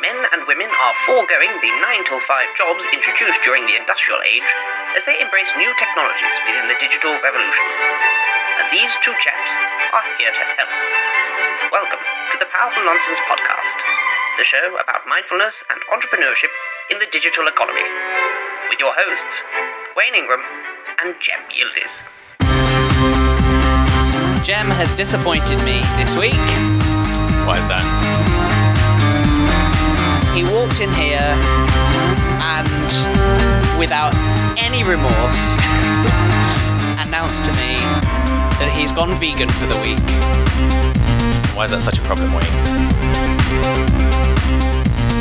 men and women are foregoing the 9 till 5 jobs introduced during the industrial age as they embrace new technologies within the digital revolution. And these two chaps are here to help. Welcome to the Powerful Nonsense Podcast, the show about mindfulness and entrepreneurship in the digital economy, with your hosts, Wayne Ingram and Jem Yildiz. Jem has disappointed me this week. Why is that? Walked in here and, without any remorse, announced to me that he's gone vegan for the week. Why is that such a problem, Wayne?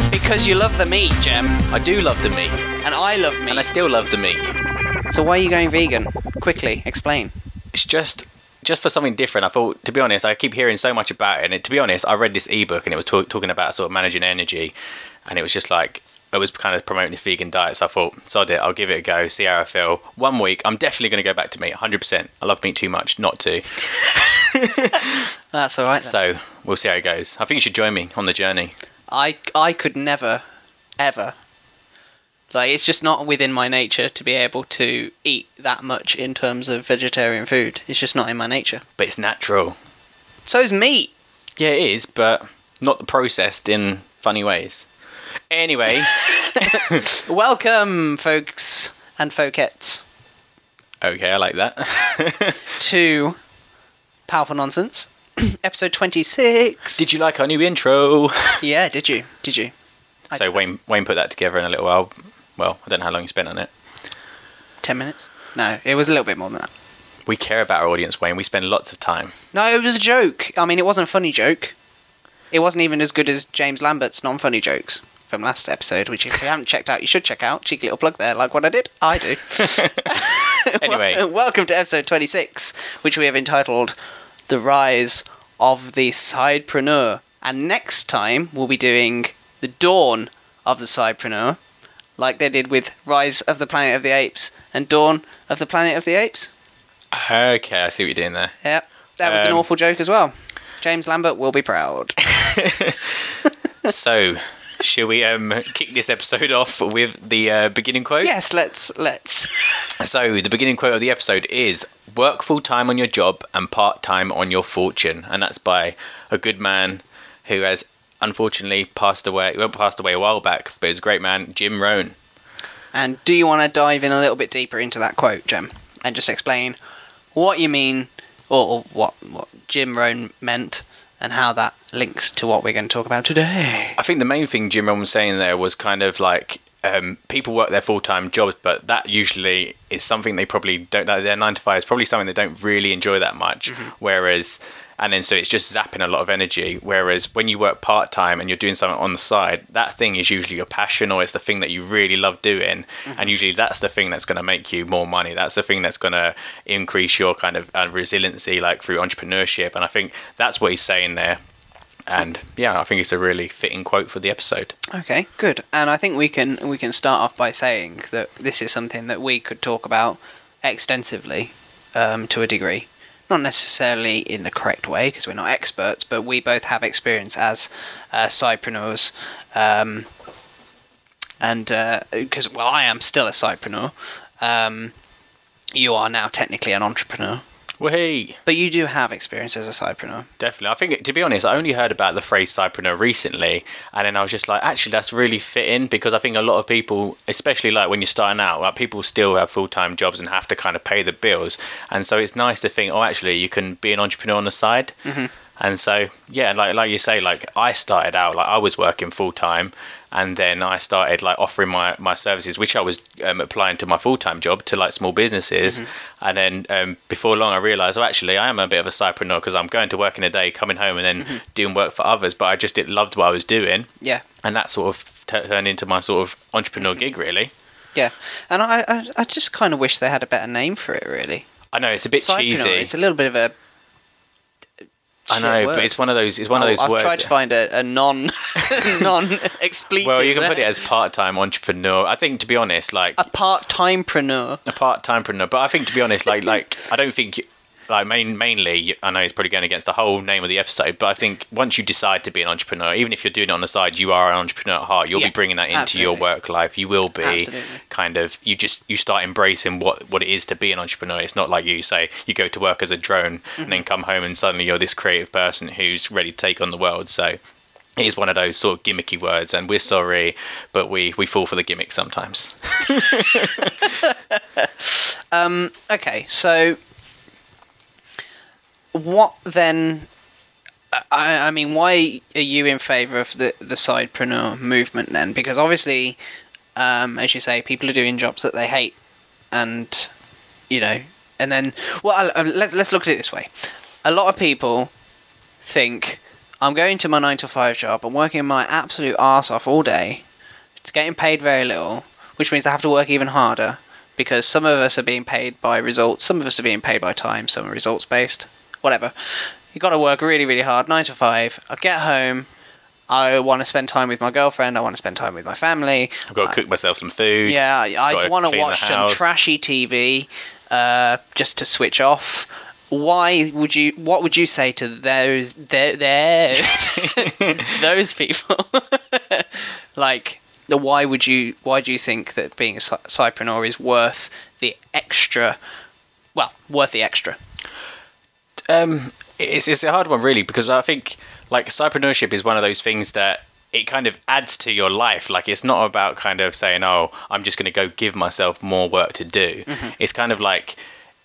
Because you love the meat, Jem, I do love the meat, and I love meat. and I still love the meat. So why are you going vegan? Quickly, explain. It's just just for something different. I thought, to be honest, I keep hearing so much about it. And to be honest, I read this ebook and it was talk, talking about sort of managing energy, and it was just like it was kind of promoting this vegan diet. So I thought, sod it, I'll give it a go, see how I feel. One week, I'm definitely going to go back to meat, 100%. I love meat too much not to. That's all right. Then. So we'll see how it goes. I think you should join me on the journey. I I could never, ever. Like it's just not within my nature to be able to eat that much in terms of vegetarian food. It's just not in my nature. But it's natural. So is meat. Yeah, it is, but not the processed in funny ways. Anyway, Welcome, folks and folkettes, okay, I like that. to Powerful Nonsense, episode twenty-six. Did you like our new intro? Yeah, did you? Did you? So did. Wayne Wayne put that together in a little while. Well, I don't know how long you spent on it. Ten minutes? No, it was a little bit more than that. We care about our audience, Wayne. We spend lots of time. No, it was a joke. I mean, it wasn't a funny joke. It wasn't even as good as James Lambert's non-funny jokes from last episode, which if you haven't checked out, you should check out. Cheeky little plug there, like what I did. I do. Anyway. Wel- welcome to episode 26, which we have entitled "The Rise of the Sidepreneur." And next time we'll be doing the dawn of the sidepreneur, like they did with Rise of the Planet of the Apes and Dawn of the Planet of the Apes. Okay, I see what you're doing there. Yep, that was an Um, awful joke as well. James Lambert will be proud. so, shall we um, kick this episode off with the uh, beginning quote? yes, let's let's. So, the beginning quote of the episode is Work full time on your job and part time on your fortune. And that's by a good man who has unfortunately passed away. Well, passed away a while back, but he was a great man, Jim Rohn. And do you want to dive in a little bit deeper into that quote, Jim, and just explain what you mean, or, or what what Jim Rohn meant, and how that links to what we're going to talk about today? I think the main thing Jim Rohn was saying there was kind of like um, people work their full time jobs, but that usually is something they probably don't. Like their nine to five is probably something they don't really enjoy that much. Whereas, and then so it's just zapping a lot of energy. Whereas when you work part time and you're doing something on the side, that thing is usually your passion or it's the thing that you really love doing, and usually that's the thing that's going to make you more money. That's the thing that's going to increase your kind of uh, resiliency, like through entrepreneurship. And I think that's what he's saying there. And yeah, I think it's a really fitting quote for the episode. Okay, good. And I think we can we can start off by saying that this is something that we could talk about extensively, um, to a degree. Not necessarily in the correct way because we're not experts, but we both have experience as uh, sidepreneurs. Um, and because well, I am still a sidepreneur. Um, you are now technically an entrepreneur, Well, hey, but you do have experience as a sidepreneur. definitely. I think, to be honest, I only heard about the phrase sidepreneur recently, and then I was just like, actually, that's really fitting because I think a lot of people, especially like when you're starting out, like people still have full time jobs and have to kind of pay the bills, and so it's nice to think, oh, actually, you can be an entrepreneur on the side. Mm-hmm. And so, yeah, like like you say, like I started out like I was working full time, and then I started like offering my, my services, which I was um, applying to my full time job to like small businesses. And then um, before long, I realised, oh, actually, I am a bit of a sidepreneur because I'm going to work in a day, coming home, and then doing work for others. But I just did, loved what I was doing, Yeah, and that sort of t- turned into my sort of entrepreneur gig, really. yeah. And I I, I just kind of wish they had a better name for it. Really. I know it's a bit cheesy. It's a little bit of a. I know, word. but it's one of those. It's one of Oh, those I've words. tried to find a, a non non expletive. well, you can put it as part-time entrepreneur. I think, to be honest, like a part timepreneur. a part-timepreneur. But I think, to be honest, like like I don't think like main, mainly, I know it's probably going against the whole name of the episode, but I think once you decide to be an entrepreneur, even if you're doing it on the side, you are an entrepreneur at heart. You'll Yeah, be bringing that into your work life. You will be Absolutely. kind of you just you start embracing what what it is to be an entrepreneur. It's not like you say you go to work as a drone and then mm-hmm. come home and suddenly you're this creative person who's ready to take on the world. So. It is one of those sort of gimmicky words, and we're sorry, but we, we fall for the gimmick sometimes. Um, okay, so what then? I, I mean, why are you in favour of the the sidepreneur movement then? Because obviously, um, as you say, people are doing jobs that they hate, and you know, and then well, uh, let's let's look at it this way. A lot of people think I'm going to my nine to five job. I'm working my absolute arse off all day. It's getting paid very little, which means I have to work even harder because some of us are being paid by results, some of us are being paid by time, some are results based, whatever. You got to work really, really hard, nine to five. I get home. I want to spend time with my girlfriend. I want to spend time with my family. I've got to cook myself some food. Yeah, I, I want to watch some trashy TV uh, just to switch off. Why would you? What would you say to those there there those people? like, the why would you? Why do you think that being a cy- sidepreneur is worth the extra? Well, worth the extra. Um, it's it's a hard one really because I think like sidepreneurship is one of those things that it kind of adds to your life. Like it's not about kind of saying, "Oh, I'm just going to go give myself more work to do." It's kind of like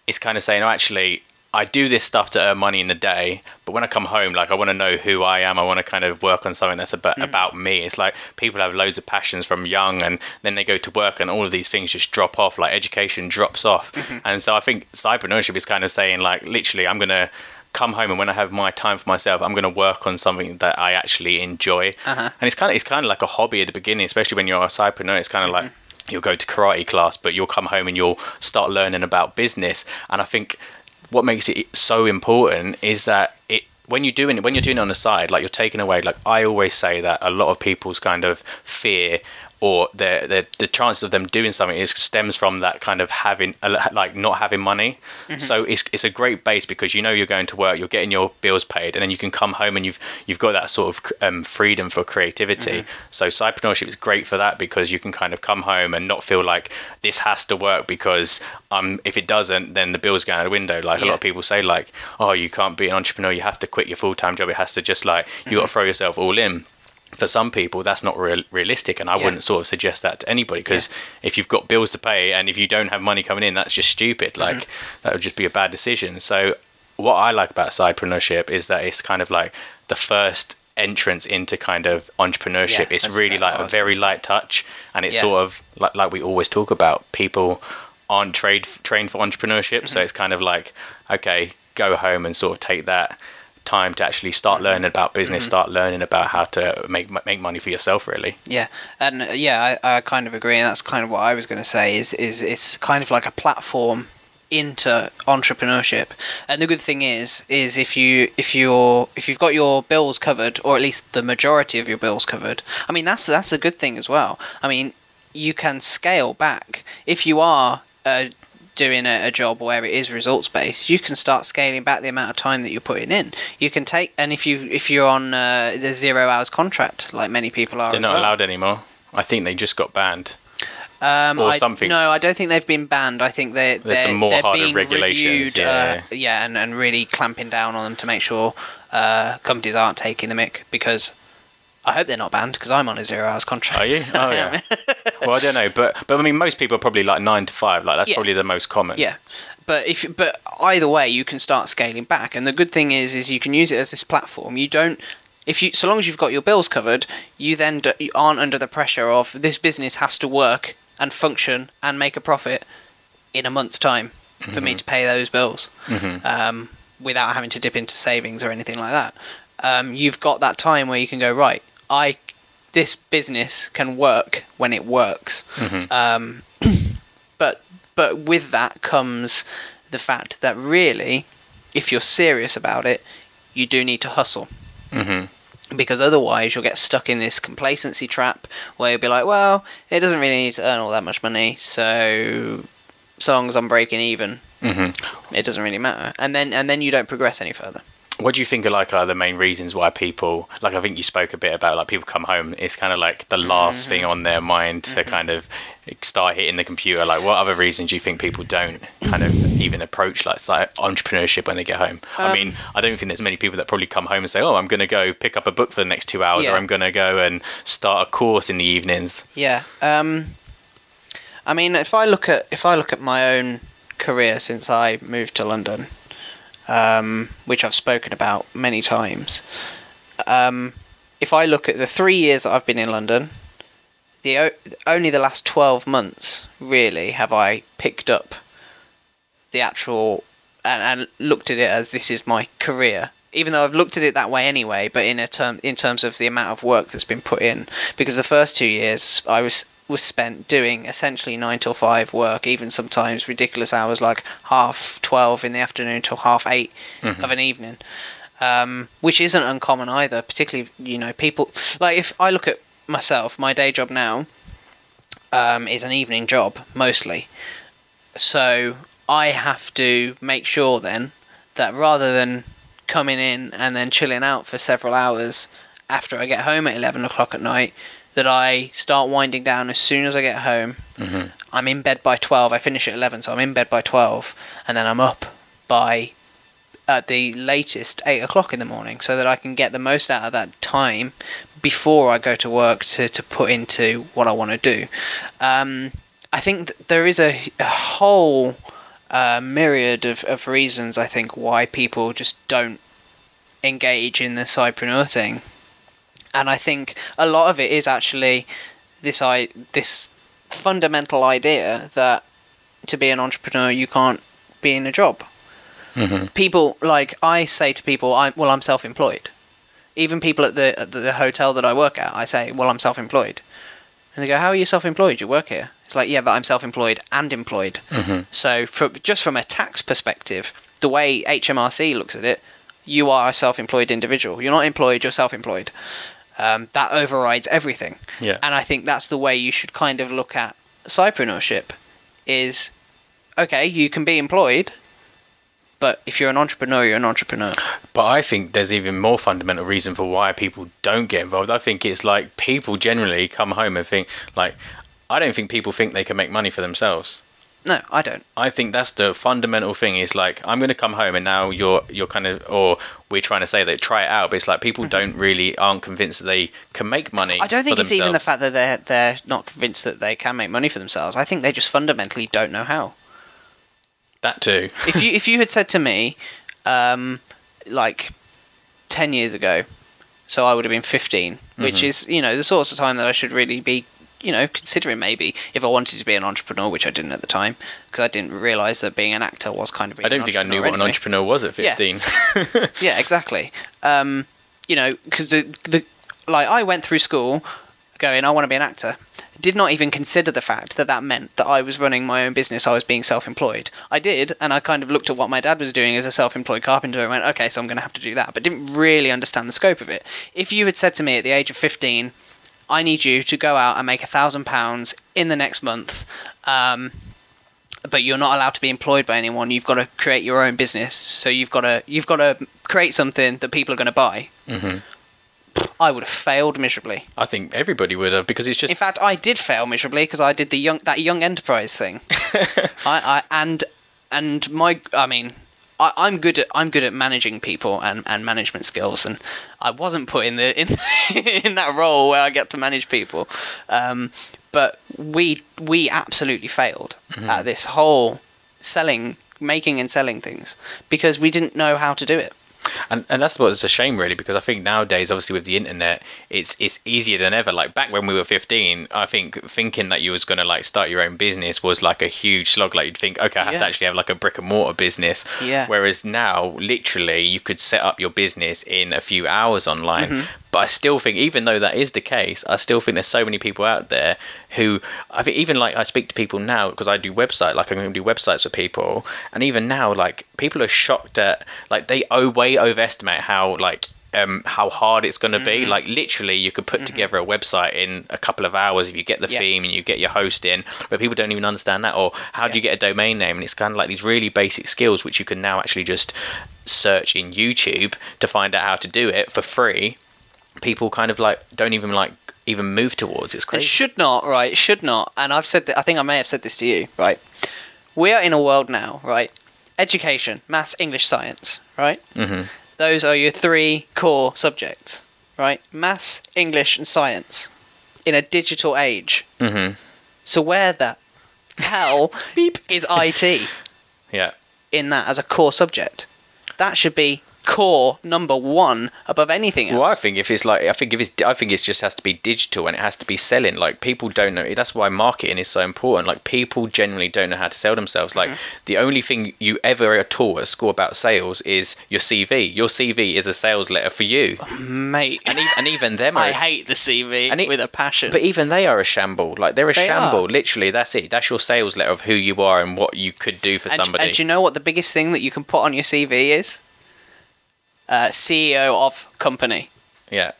it's kind of saying, "Oh, actually." I do this stuff to earn money in the day, but when I come home, like I want to know who I am. I want to kind of work on something that's about, mm. about me. It's like people have loads of passions from young, and then they go to work, and all of these things just drop off. Like education drops off, mm-hmm. and so I think sidepreneurship is kind of saying, like, literally, I'm gonna come home and when I have my time for myself, I'm going to work on something that I actually enjoy. Uh-huh. And it's kind of it's kind of like a hobby at the beginning, especially when you're a sidepreneur. It's kind of like mm-hmm. you'll go to karate class, but you'll come home and you'll start learning about business. And I think what makes it so important is that it when you're doing it when you're doing it on the side, like you're taking away. Like I always say that a lot of people's kind of fear or the the the chance of them doing something is stems from that kind of having like not having money. So it's it's a great base because you know you're going to work, you're getting your bills paid, and then you can come home and you've you've got that sort of um, freedom for creativity. So sidepreneurship is great for that because you can kind of come home and not feel like this has to work because um if it doesn't then the bills go out the window. Like a lot of people say like oh you can't be an entrepreneur, you have to quit your full time job. It has to just like you got to throw yourself all in for some people that's not real, realistic and i Yeah. wouldn't sort of suggest that to anybody because if you've got bills to pay and if you don't have money coming in that's just stupid. Like that would just be a bad decision. So what i like about sidepreneurship is that it's kind of like the first entrance into kind of entrepreneurship. Yeah, it's really like a very light touch and it's Yeah. sort of like, like we always talk about people aren't trade, trained for entrepreneurship. Mm-hmm. so it's kind of like okay go home and sort of take that time to actually start Mm-hmm. learning about business, start learning about how to make make money for yourself. Really, Yeah, and uh, yeah, I, I kind of agree, and that's kind of what I was going to say. Is is it's kind of like a platform into entrepreneurship, and the good thing is, is if you if you're if you've got your bills covered, or at least the majority of your bills covered. I mean, that's that's a good thing as well. I mean, you can scale back if you are. Uh, doing a, a job where it is results based you can start scaling back the amount of time that you're putting in you can take and if you if you're on uh, the zero hours contract like many people are they're not well, allowed anymore. I think they just got banned. um, or I- something. No, I don't think they've been banned. I think they they're, some more they're harder being regulations, reviewed, yeah. uh, yeah, and, and really clamping down on them to make sure uh, companies aren't taking the mick Because I hope they're not banned because I'm on a zero hours contract. Are you? Oh yeah. well, I don't know, but but I mean, most people are probably like nine to five. Like that's Yeah. probably the most common. Yeah, but if but either way, you can start scaling back, and the good thing is, is you can use it as this platform. You don't. If you, so long as you've got your bills covered, you then d- you aren't under the pressure of this business has to work and function and make a profit in a month's time for me to pay those bills, um, without having to dip into savings or anything like that. Um, you've got that time where you can go right. I this business can work when it works. Um, but but with that comes the fact that really, if you're serious about it, you do need to hustle. hmm Because otherwise, you'll get stuck in this complacency trap where you'll be like, well, it doesn't really need to earn all that much money, so so long as I'm breaking even, Mm-hmm. It doesn't really matter, and then and then you don't progress any further. What do you think are like are the main reasons why people like I think you spoke a bit about like people come home it's kind of like the last Mm-hmm. thing on their mind to kind of start hitting the computer like what other reasons do you think people don't kind of even approach like sci- entrepreneurship when they get home I Um, mean I don't think there's many people that probably come home and say oh I'm going to go pick up a book for the next 2 hours or I'm going to go and start a course in the evenings Yeah. Um, I mean, if I look at if I look at my own career since I moved to London, um, which I've spoken about many times, um, if I look at the three years that I've been in London, the o- only the last twelve months really have I picked up the actual and, and looked at it as this is my career. Even though I've looked at it that way anyway, but in a term in terms of the amount of work that's been put in, because the first two years I was was spent doing essentially nine till five work, even sometimes ridiculous hours like half twelve in the afternoon till half 8 of an evening, um, which isn't uncommon either. Particularly, you know, people like if I look at myself, my day job now um, is an evening job mostly. So I have to make sure then that rather than coming in and then chilling out for several hours after I get home at 11 o'clock at night, that I start winding down as soon as I get home. Mhm. I'm in bed by 12. I finish at 11, so I'm in bed by 12, and then I'm up by at the latest 8 o'clock in the morning so that I can get the most out of that time before I go to work to, to put into what I want to do. Um, I think th- there is a, a whole uh, myriad of, of reasons, I think, why people just don't engage in the sidepreneur thing. And I think a lot of it is actually this I this fundamental idea that to be an entrepreneur you can't be in a job. Mm-hmm. People like I say to people, I well I'm self-employed. Even people at the at the hotel that I work at, I say, well I'm self-employed. And they go, how are you self-employed? You work here. It's like, yeah, but I'm self-employed and employed. Mm-hmm. So, from, just from a tax perspective, the way HMRC looks at it, you are a self-employed individual. You're not employed. You're self-employed. Um, that overrides everything. Yeah. And I think that's the way you should kind of look at sidepreneurship. Is okay, you can be employed, but if you're an entrepreneur, you're an entrepreneur. But I think there's even more fundamental reason for why people don't get involved. I think it's like people generally come home and think like I don't think people think they can make money for themselves. No, I don't. I think that's the fundamental thing is like I'm going to come home and now you're you're kind of or we're trying to say that try it out but it's like people don't really aren't convinced that they can make money. Mm-hmm. I don't think it's even the fact that they're they're not convinced that they can make money for themselves. I think they just fundamentally don't know how. that too. if you if you had said to me, um, like ten years ago, so I would have been 15 which Mm-hmm. is you know the sorts of time that I should really be you know considering maybe if I wanted to be an entrepreneur, which I didn't at the time because I didn't realize that being an actor was kind of. I don't think I knew entrepreneur what an entrepreneur was at Yeah. 15. Yeah, exactly. Um, you know, because the the like I went through school going, I want to be an actor. Did not even consider the fact that that meant that I was running my own business. I was being self-employed. I did, and I kind of looked at what my dad was doing as a self-employed carpenter and went, okay, so I'm going to have to do that. But didn't really understand the scope of it. If you had said to me at the age of 15, I need you to go out and make a thousand pounds in the next month. Um, but you're not allowed to be employed by anyone. You've got to create your own business. So you've got to you've got to create something that people are going to buy. Mhm. I would have failed miserably. I think everybody would have because it's just In fact, I did fail miserably because I did the young that young enterprise thing. I, I and and my I mean. I, I'm good at I'm good at managing people and, and management skills, and I wasn't put in the in in that role where I get to manage people. Um, but we we absolutely failed at this whole selling, making and selling things because we didn't know how to do it. And and that's what's a shame really because I think nowadays obviously with the internet it's it's easier than ever like back when we were 15 I think thinking that you was going to like start your own business was like a huge slog like you'd think okay I have to actually have like a brick and mortar business Yeah. whereas now literally you could set up your business in a few hours online Mm-hmm. But I still think even though that is the case I still think there's so many people out there who I think even like I speak to people now because I do website like I'm going to do websites for people and even now like people are shocked at like they oh, way overestimate how like um, how hard it's going to be. Like literally, you could put together a website in a couple of hours if you get the Yeah. theme and you get your host in, but people don't even understand that. Or how do you get a domain name? And it's kind of like these really basic skills which you can now actually just search in YouTube to find out how to do it for free. People kind of like don't even like even move towards. It's It crazy. should not, right? It should not. And I've said that. I think I may have said this to you, right? We are in a world now, right? Education, maths, English, science, right? Mm-hmm. Those are your three core subjects, right? Maths, English, and science in a digital age. hmm So where the hell Beep. is IT Yeah. in that as a core subject? That should be core number one above anything else. Well, I think if it's like, I think if it's, I think it just has to be digital and it has to be selling. Like people don't know. That's why marketing is so important. Like people generally don't know how to sell themselves. Like mm-hmm. the only thing you ever are taught at school about sales is your CV. Your CV is a sales letter for you, oh, mate. and even, and even them I are. hate the CV And it- with a passion. But even they are a shamble. Like they're a They shamble. are. Literally, that's it. That's your sales letter of who you are and what you could do for and, somebody. and do you know what the biggest thing that you can put on your CV is? Uh, CEO of company. yeah.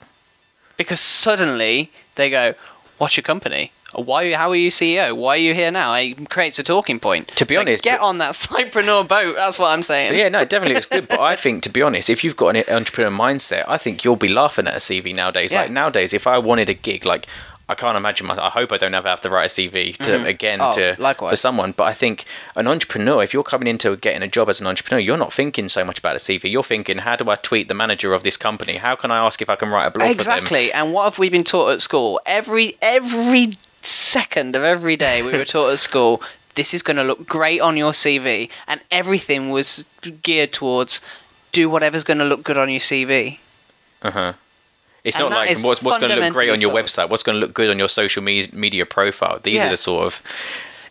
Because suddenly they go, "What's your company? Why? How are you CEO? Why are you here now?" It creates a talking point. To be So honest, get on that sidepreneur boat. That's what I'm saying. Yeah, no, definitely it's good. But I think, to be honest, if you've got an entrepreneur mindset, I think you'll be laughing at a CV nowadays. Yeah. Like nowadays, if I wanted a gig, like I can't imagine. My, I hope I don't ever have to write a CV to again Oh, to likewise. for someone. But I think an entrepreneur, if you're coming into getting a job as an entrepreneur, you're not thinking so much about a CV. You're thinking, how do I tweet the manager of this company? How can I ask if I can write a blog for them? Exactly. And what have we been taught at school? Every every second of every day we were taught at school. This is going to look great on your CV, and everything was geared towards do whatever's going to look good on your CV. Uh huh. It's And not like what's, what's going to look great on your fundamentally website. What's going to look good on your social me- media profile. These Yeah. are the sort of.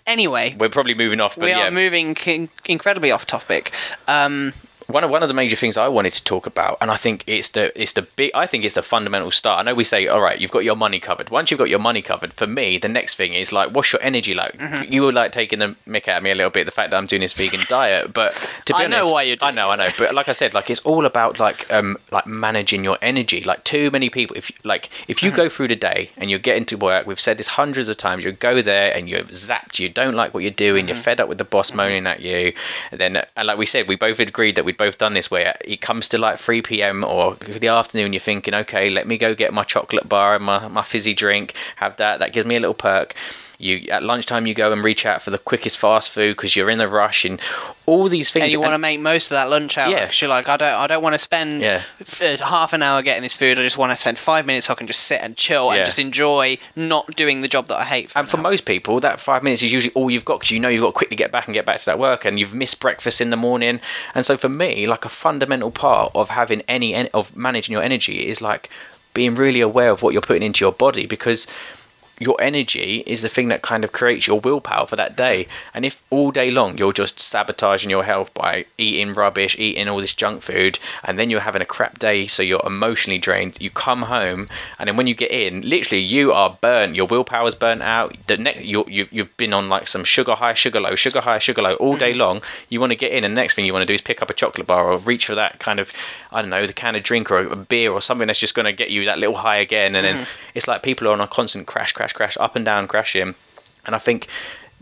Anyway, We're probably moving off, but we yeah. are moving in- incredibly off topic. Um, one of one of the major things I wanted to talk about, and I think it's the it's the big I think it's the fundamental start. I know we say, all right, you've got your money covered. Once you've got your money covered, for me, the next thing is like, what's your energy like? Mm-hmm. You were like taking the mick out of me a little bit, the fact that I'm doing this vegan diet, but to be I know why you're I know, I know, but like I said, like it's all about like um like managing your energy. Like too many people, if like if you Mm-hmm. go through the day and you're getting to work, we've said this hundreds of times, you go there and you're zapped, you don't like what you're doing, Mm-hmm. you're fed up with the boss moaning at you, and then and like we said, we both agreed that we'd both done this where it comes to like 3 p.m. or the afternoon, you're thinking, okay, let me go get my chocolate bar and my, my fizzy drink, have that, that gives me a little perk. You at lunchtime, you go and reach out for the quickest fast food because you're in a rush and all these things. and you want to make most of that lunch hour. Yeah. You're like, I don't, I don't want to spend Yeah. f- uh, half an hour getting this food. I just want to spend five minutes so I can just sit and chill Yeah. and just enjoy not doing the job that I hate. For And for an most people, that five minutes is usually all you've got because you know you've got to quickly get back and get back to that work, and you've missed breakfast in the morning. And so for me, like a fundamental part of having any en- of managing your energy is like being really aware of what you're putting into your body because your energy is the thing that kind of creates your willpower for that day. And if all day long you're just sabotaging your health by eating rubbish, eating all this junk food, and then you're having a crap day, so you're emotionally drained, you come home, and then when you get in, literally you are burnt. Your willpower's burnt out. The next you you you've been on like some sugar high, sugar low, sugar high, sugar low all day mm. long. You want to get in, and the next thing you want to do is pick up a chocolate bar or reach for that kind of I don't know the can of drink or a beer or something that's just going to get you that little high again. And then mm-hmm. it's like people are on a constant crash, crash, crash, crash, up and down, crashing. And I think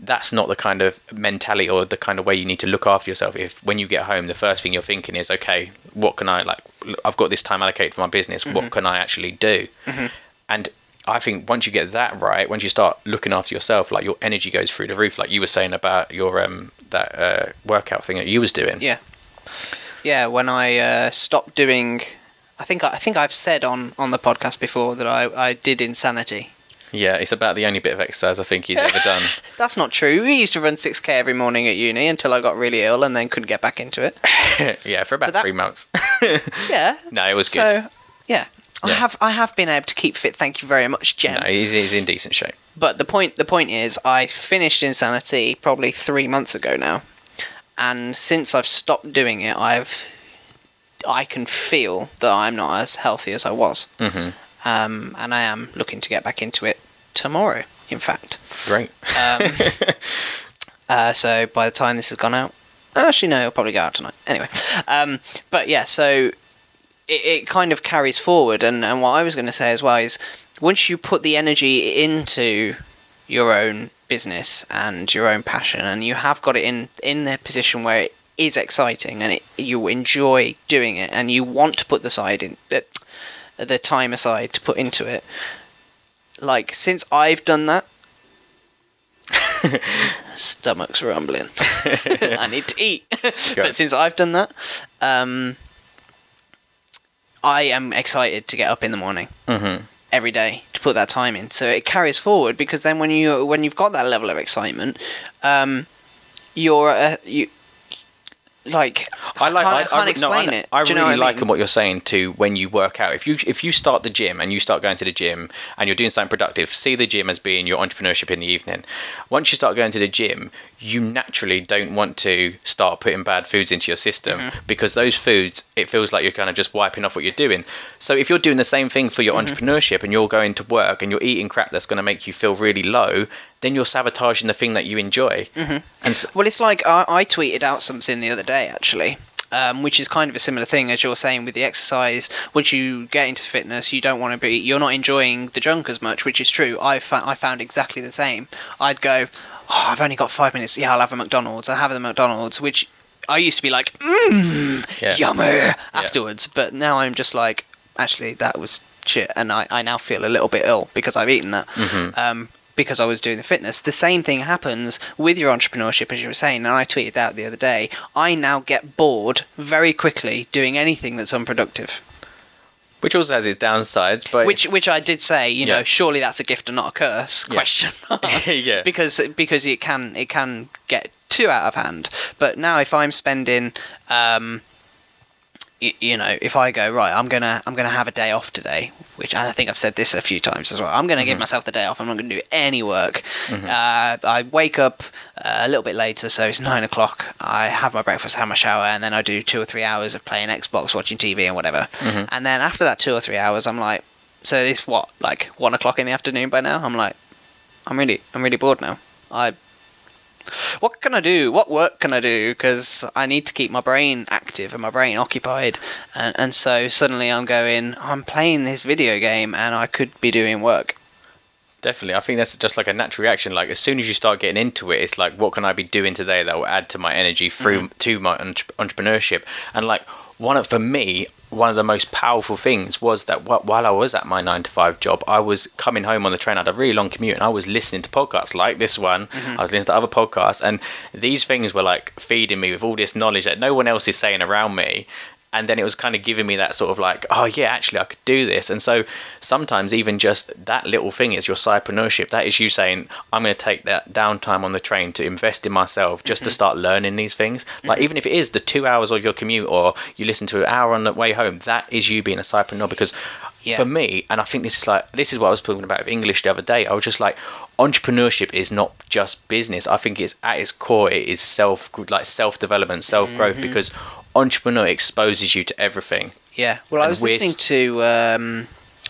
that's not the kind of mentality or the kind of way you need to look after yourself. If when you get home, the first thing you're thinking is, okay, what can I like? I've got this time allocated for my business. What can I actually do? And I think once you get that right, once you start looking after yourself, like your energy goes through the roof. Like you were saying about your um that uh, workout thing that you was doing. Yeah, yeah. When I uh, stopped doing, I think I think I've said on on the podcast before that I I did insanity. Yeah, it's about the only bit of exercise I think he's ever done. That's not true. We used to run six k every morning at uni until I got really ill and then couldn't get back into it. yeah, for about that- three months. Yeah. no, it was good. So yeah. I have I have been able to keep fit. Thank you very much, Jem. no, he's, he's in decent shape. But the point the point is, I finished Insanity probably three months ago now, and since I've stopped doing it, I've I can feel that I'm not as healthy as I was, hmm um, and I am looking to get back into it tomorrow. In fact, Great. um, uh, so by the time this has gone out, actually no, it'll probably go out tonight. Anyway, um, but yeah, so it, it kind of carries forward. And, and what I was going to say as well is once you put the energy into your own business and your own passion, and you have got it in in the position where it is exciting and it, you enjoy doing it, and you want to put the side in the time aside to put into it. Like since I've done that, stomach's rumbling. I need to eat. but since I've done that, um, I am excited to get up in the morning Mm-hmm. every day to put that time in. So it carries forward because then when you when you've got that level of excitement, um, you're uh, you like I like. can't, I, I can't I, no, explain I, it. I you really know what I like mean? what you're saying to when you work out. If you if you start the gym and you start going to the gym and you're doing something productive, see the gym as being your entrepreneurship in the evening. Once you start going to the gym, you naturally don't want to start putting bad foods into your system Mm-hmm. because those foods it feels like you're kind of just wiping off what you're doing. So if you're doing the same thing for your Mm-hmm. entrepreneurship and you're going to work and you're eating crap that's going to make you feel really low, then you're sabotaging the thing that you enjoy. Mm-hmm. And so, Well, it's like I, I tweeted out something the other day actually. Um, which is kind of a similar thing as you're saying with the exercise. Once you get into fitness, you don't want to be, you're not enjoying the junk as much, which is true. I, fa- I found exactly the same. I'd go, oh, I've only got five minutes. Yeah, I'll have a McDonald's. I'll have the McDonald's, which I used to be like, mmm, Yeah. yummy afterwards. But now I'm just like, actually, that was shit. And I, I now feel a little bit ill because I've eaten that. Um, because I was doing the fitness. The same thing happens with your entrepreneurship, as you were saying, and I tweeted out the other day. I now get bored very quickly doing anything that's unproductive. Which also has its downsides, but Which, which I did say, you know, surely that's a gift and not a curse? Yeah. Question. mark. yeah, because because it can it can get too out of hand. But now if I'm spending, um, y- you know, if I go right, I'm gonna I'm gonna have a day off today, which I think I've said this a few times as well. I'm gonna give myself the day off. I'm not gonna do any work. Uh, I wake up uh, a little bit later, so it's nine o'clock. I have my breakfast, have my shower, and then I do two or three hours of playing Xbox, watching TV, and whatever. And then after that two or three hours, I'm like, so it's what like one o'clock in the afternoon by now. I'm like, I'm really I'm really bored now. I what can I do? What work can I do? Because I need to keep my brain active and my brain occupied. And, and so suddenly I'm going, I'm playing this video game and I could be doing work. Definitely. I think that's just like a natural reaction. Like as soon as you start getting into it, it's like, what can I be doing today that will add to my energy through mm-hmm. to my entre- entrepreneurship? And like one of for me, one of the most powerful things was that while I was at my nine to five job, I was coming home on the train. I had a really long commute, and I was listening to podcasts like this one. Mm-hmm. I was listening to other podcasts, and these things were like feeding me with all this knowledge that no one else is saying around me and then it was kind of giving me that sort of like oh yeah actually i could do this. And so sometimes even just that little thing is your sidepreneurship. That is you saying i'm going to take that downtime on the train to invest in myself just to mm-hmm. start learning these things. Like mm-hmm. even if it is the two hours of your commute or you listen to an hour on the way home that is you being a sidepreneur because Yeah. for me and i think this is like this is what i was talking about with english the other day i was just like entrepreneurship is not just business. I think it's at its core it is self like self development self growth mm-hmm. because entrepreneur exposes you to everything Yeah. Well, I was listening to, um,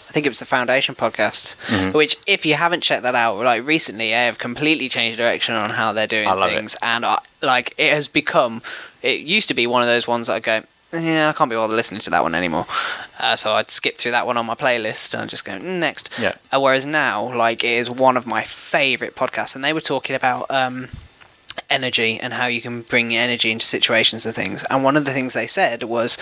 I think it was the Foundation podcast, Mm-hmm. which, if you haven't checked that out, like recently, they have completely changed direction on how they're doing love it. things, and I, like it has become. It used to be one of those ones that I go, yeah, I can't be bothered listening to that one anymore. Uh, so I'd skip through that one on my playlist and just go "Mm, next. Yeah. Uh, whereas now, like, it is one of my favorite podcasts, and they were talking about. Um, energy and how you can bring energy into situations and things. And one of the things they said was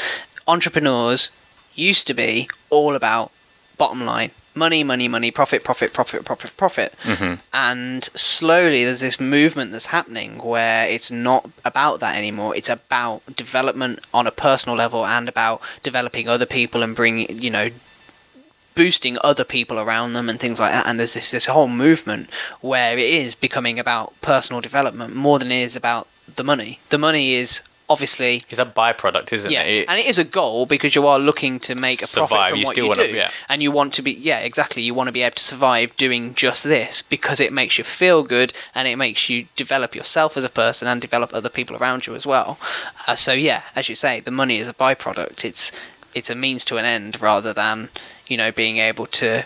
entrepreneurs used to be all about bottom line money, money, money, profit, profit, profit, profit, profit. Mm-hmm. And slowly there's this movement that's happening where it's not about that anymore. It's about development on a personal level and about developing other people and bringing, you know, boosting other people around them and things like that. And there's this this whole movement where it is becoming about personal development more than it is about the money. The money is obviously it's a byproduct isn't yeah, it, It- and it is a goal because you are looking to make a Survive, profit from you what still you do, yeah. and you want to be yeah exactly. You want to be able to survive doing just this because it makes you feel good and it makes you develop yourself as a person and develop other people around you as well. Uh, so yeah, as you say, the money is a byproduct. It's it's a means to an end rather than you know being able to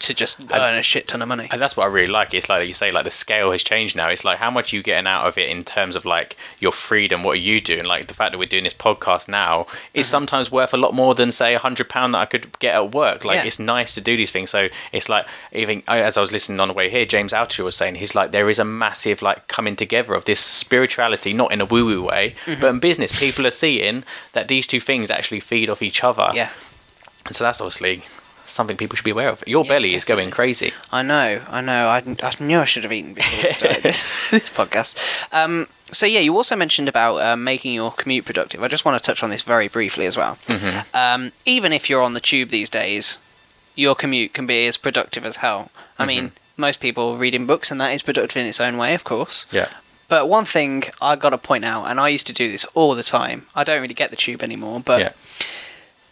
to just earn a shit ton of money. And that's what I really like. It's like you say, like the scale has changed now. It's like how much you getting out of it in terms of like your freedom. What are you doing? Like the fact that we're doing this podcast now is Mm-hmm. sometimes worth a lot more than say a hundred pound that I could get at work. Like Yeah. it's nice to do these things. So it's like even as I was listening on the way here, James Altucher was saying he's like there is a massive like coming together of this spirituality, not in a woo woo way, Mm-hmm. but in business. People are seeing that these two things actually feed off each other. Yeah, And so that's obviously something people should be aware of. Your Yeah, belly is going crazy. I know, I know. I, I knew I should have eaten before we started this, this podcast. Um, so yeah, you also mentioned about um, making your commute productive. I just want to touch on this very briefly as well. Um, even if you're on the tube these days, your commute can be as productive as hell. I mean, most people reading books, and that is productive in its own way, of course. Yeah. But one thing I got to point out, and I used to do this all the time. I don't really get the tube anymore, but Yeah.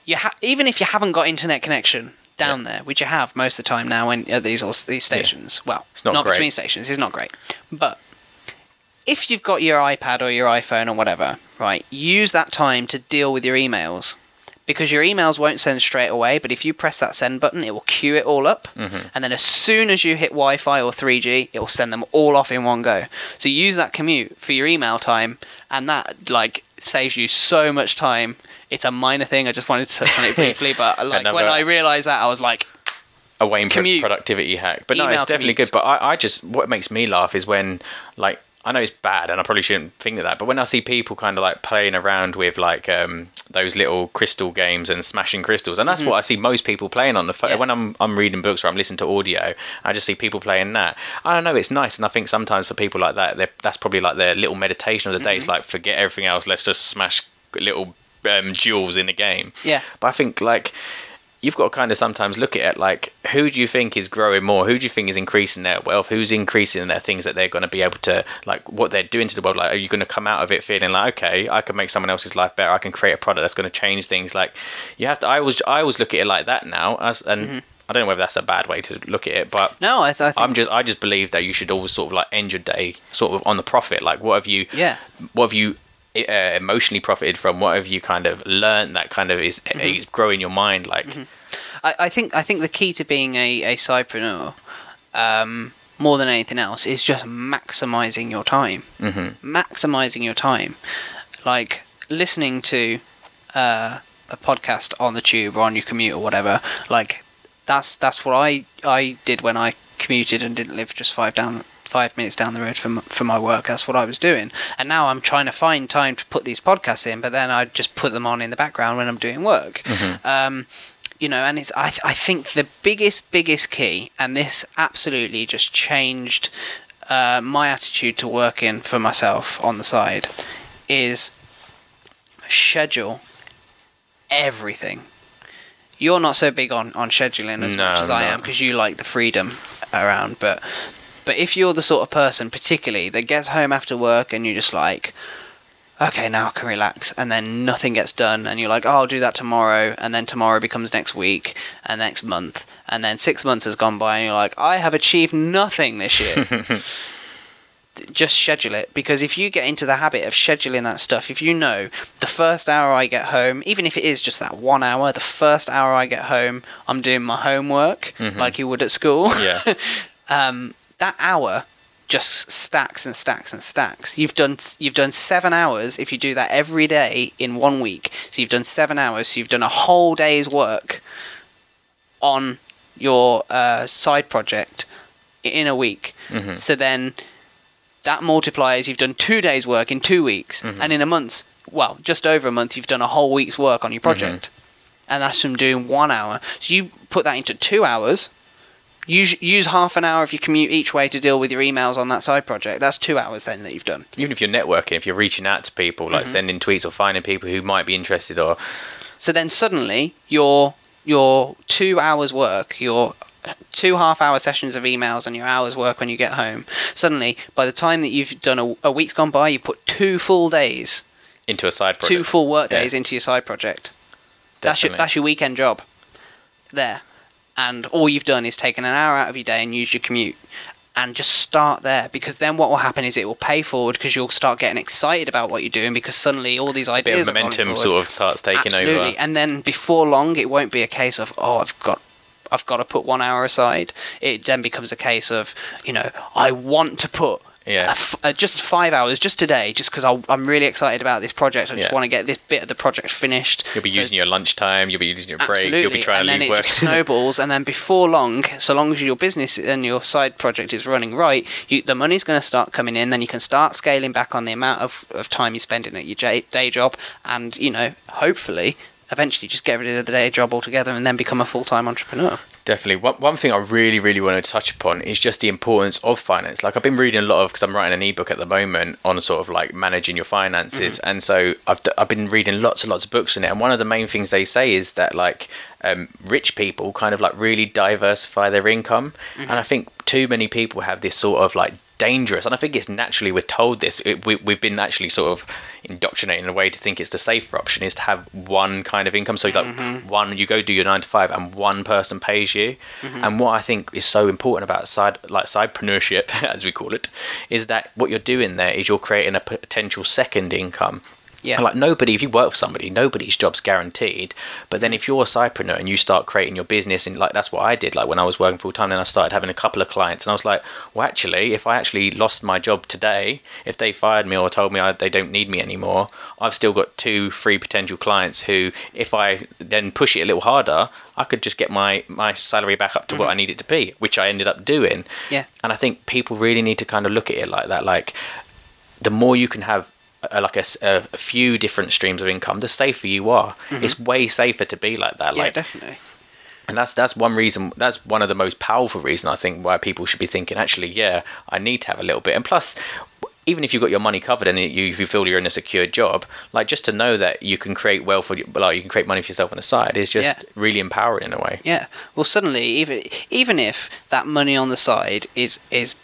You ha- even if you haven't got internet connection down there, which you have most of the time now in at these these stations. Well, It's not great. between stations. It's not great, but if you've got your iPad or your iPhone or whatever, right, use that time to deal with your emails. Because your emails won't send straight away, but if you press that send button, it will queue it all up. Mm-hmm. And then as soon as you hit Wi Fi or 3G, it will send them all off in one go. So use that commute for your email time, and that, like, saves you so much time. It's a minor thing. I just wanted to touch on it briefly, but like when I realised that, I was like, a Wayne Commute. productivity hack. But no, it's definitely commutes. good. But I, I just what makes me laugh is when like I know it's bad and I probably shouldn't think of that, but when I see people kind of like playing around with like um, those little crystal games and smashing crystals, and that's what I see most people playing on the phone. Mm-hmm. Yeah. When I'm I'm reading books or I'm listening to audio, I just see people playing that. I don't know, it's nice, and I think sometimes for people like that, that's probably like their little meditation of the day. Mm-hmm. It's like forget everything else, let's just smash little um, jewels in the game. Yeah. But I think like you've got to kind of sometimes look at it like who do you think is growing more? Who do you think is increasing their wealth? Who's increasing their things that they're going to be able to like what they're doing to the world? Like, are you going to come out of it feeling like okay, I can make someone else's life better? I can create a product that's going to change things. Like you have to. I always I always look at it like that now. As and I don't know whether that's a bad way to look at it, but no, I, th- I think I'm just I just believe that you should always sort of like end your day sort of on the profit. Like what have you yeah. what have you uh, emotionally profited from? What have you kind of learned that kind of is, is growing your mind? Like I, I think I think the key to being a, a sidepreneur, um, more than anything else, is just maximizing your time. Mm-hmm. Maximizing your time, like listening to uh, a podcast on the tube or on your commute or whatever. Like that's that's what I I did when I commuted and didn't live just five down five minutes down the road from for my work. That's what I was doing, and now I'm trying to find time to put these podcasts in. But then I just put them on in the background when I'm doing work. Um, you know, and it's I I think the biggest biggest key, and this absolutely just changed uh, my attitude to working for myself on the side, is schedule everything. You're not so big on, on scheduling as No, much as I I'm because you like the freedom around. But but if you're the sort of person, particularly that gets home after work and you're just like, okay, now I can relax, and then nothing gets done, and you're like, oh, I'll do that tomorrow, and then tomorrow becomes next week and next month, and then six months has gone by, and you're like, I have achieved nothing this year. Just schedule it because if you get into the habit of scheduling that stuff, if you know the first hour I get home, even if it is just that one hour, the first hour I get home, I'm doing my homework like you would at school. Yeah, um, that hour just stacks and stacks and stacks. You've done you've done seven hours if you do that every day in one week. So you've done seven hours. So you've done a whole day's work on your uh, side project in a week. Mhm. So then that multiplies. You've done two days' work in two weeks, and in a month, well, just over a month, you've done a whole week's work on your project. And that's from doing one hour. So you put that into two hours. Use use half an hour of your commute each way to deal with your emails on that side project. That's two hours then that you've done. even if you're networking, if you're reaching out to people, like mm-hmm. sending tweets or finding people who might be interested, or So then suddenly your your two hours work, your two half hour sessions of emails and your hours work when you get home. Suddenly, by the time that you've done a, a week's gone by, you put two full days, into a side project. two full work Yeah. days into your side project. That's your that's your weekend job. There, and all you've done is taken an hour out of your day and used your commute. And just start there because then what will happen is it will pay forward because you'll start getting excited about what you're doing because suddenly all these a ideas bit of momentum sort of starts taking Absolutely. over. And then before long, it won't be a case of, oh, I've got I've got to put one hour aside. It then becomes a case of, you know, I want to put Yeah. a f- uh, just five hours just today, just because I'm really excited about this project. I just Yeah. want to get this bit of the project finished. You'll be So- using your lunchtime. You'll be using your break. You'll be trying and to then it work. just snowballs, and then before long, so long as your business and your side project is running right, you, the money's going to start coming in. Then you can start scaling back on the amount of, of time you're spending at your j- day job, and you know, hopefully, eventually, just get rid of the day job altogether, and then become a full time entrepreneur. Definitely. One, one thing I really, really want to touch upon is just the importance of finance. Like I've been reading a lot of because I'm writing an ebook at the moment on sort of like managing your finances, and so I've I've been reading lots and lots of books on it. And one of the main things they say is that like um, rich people kind of like really diversify their income, and I think too many people have this sort of like dangerous and i think it's naturally we're told this it, we, we've been actually sort of indoctrinated in a way to think it's the safer option is to have one kind of income. So like mm-hmm. one you go do your nine to five and one person pays you. Mm-hmm. And what i think is so important about side like sidepreneurship as we call it is that what you're doing there is you're creating a potential second income Yeah. and like nobody, if you work for somebody, nobody's job's guaranteed. But then if you're a sidepreneur and you start creating your business, and like that's what I did. Like when I was working full time, then I started having a couple of clients, and I was like, well, actually, if I actually lost my job today, if they fired me or told me I, they don't need me anymore, I've still got two free potential clients who, if I then push it a little harder, I could just get my my salary back up to what mm-hmm. I need it to be, which I ended up doing. Yeah. And I think people really need to kind of look at it like that. Like the more you can have like a, a, few different streams of income, the safer you are. Mm-hmm. It's way safer to be like that. Yeah, Like, definitely. and that's that's one reason. That's one of the most powerful reason I think why people should be thinking. Actually, yeah, I need to have a little bit. And plus, even if you've got your money covered and you you feel you're in a secure job, like just to know that you can create wealth for you, like you can create money for yourself on the side is just Yeah. really empowering in a way. Yeah. Well, suddenly, even even if that money on the side is is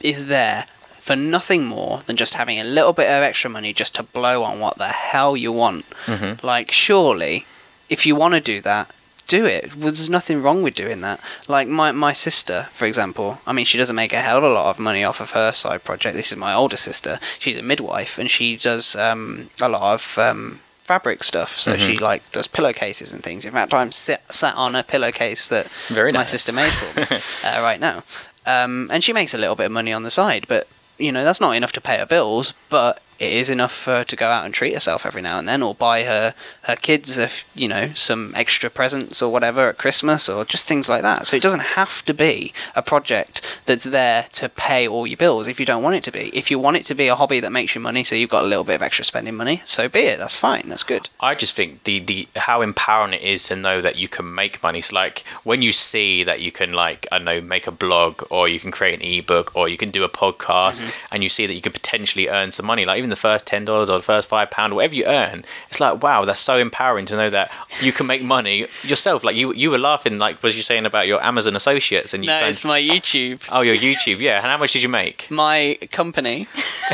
is there for nothing more than just having a little bit of extra money just to blow on what the hell you want, Mm-hmm. like surely, if you want to do that. Do it. There's nothing wrong with doing that. Like my, my sister, for example. I mean, she doesn't make a hell of a lot of money off of her side project. This is my older sister. She's a midwife, and she does um, a lot of um, fabric stuff. So she Mm-hmm. like does pillowcases and things. In fact, I'm sit, sat on a pillowcase that Very my sister made for me uh, right now. Um, and she makes a little bit of money on the side, but you know that's not enough to pay her bills. But it is enough for her to go out and treat herself every now and then, or buy her her kids, a f you know, some extra presents or whatever at Christmas, or just things like that. So it doesn't have to be a project that's there to pay all your bills if you don't want it to be. If you want it to be a hobby that makes you money, so you've got a little bit of extra spending money, so be it. That's fine. That's good. I just think the the how empowering it is to know that you can make money. So like when you see that you can like I don't know make a blog or you can create an ebook or you can do a podcast mm-hmm. and you see that you could potentially earn some money. Like even the first ten dollars or the first five pound, whatever you earn, it's like wow, that's so empowering to know that you can make money yourself. Like you you were laughing like was you saying about your Amazon associates and you No, it's my YouTube. oh your YouTube yeah. And how much did you make? my company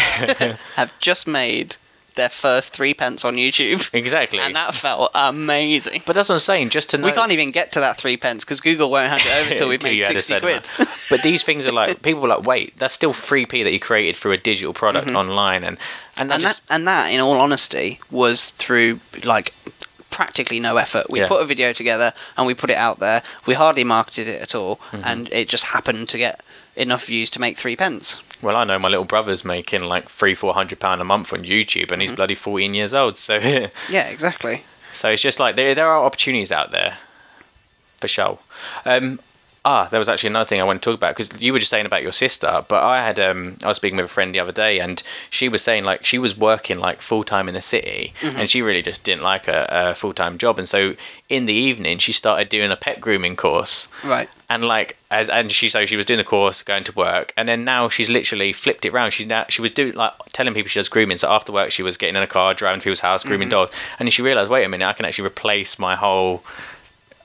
have just made their first three pence on YouTube, Exactly. and that felt amazing. but that's what I'm saying. Just to know We can't even get to that three pence because Google won't hand it over until we've made sixty quid. but these things are like people are like, wait, that's still three p that you created through a digital product online, and and, that and just, that and that, in all honesty, was through like practically no effort. We Yeah. put a video together and we put it out there. We hardly marketed it at all, Mm-hmm. and it just happened to get enough views to make three pence. Well, I know my little brother's making like three, four hundred pound a month on YouTube, Mm-hmm. and he's bloody fourteen years old. So, Yeah, exactly. so it's just like there there are opportunities out there, for sure. Um, ah, there was actually another thing I want to talk about because you were just saying about your sister, but I had um, I was speaking with a friend the other day, and she was saying like she was working like full time in the city, and she really just didn't like a, a full time job, and so in the evening she started doing a pet grooming course. Right. and like as and she so she was doing the course going to work and then now she's literally flipped it around she now she was doing like telling people she does grooming so after work she was getting in a car driving to people's house grooming dogs and then she realized wait a minute i can actually replace my whole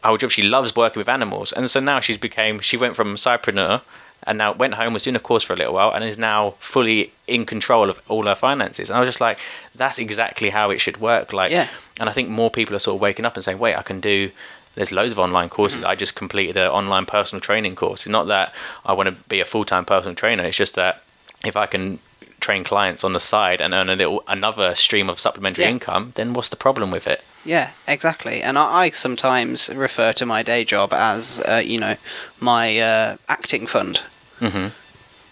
whole job she loves working with animals and so now she's became she went from sidepreneur and now went home was doing a course for a little while and is now fully in control of all her finances and i was just like that's exactly how it should work like Yeah. and i think more people are sort of waking up and saying wait i can do there's loads of online courses. Mm-hmm. I just completed an online personal training course. It's not that I want to be a full time personal trainer. It's just that if I can train clients on the side and earn a little another stream of supplementary Yeah. income, then what's the problem with it? Yeah, exactly. And I, I sometimes refer to my day job as, uh, you know, my uh, acting fund hmm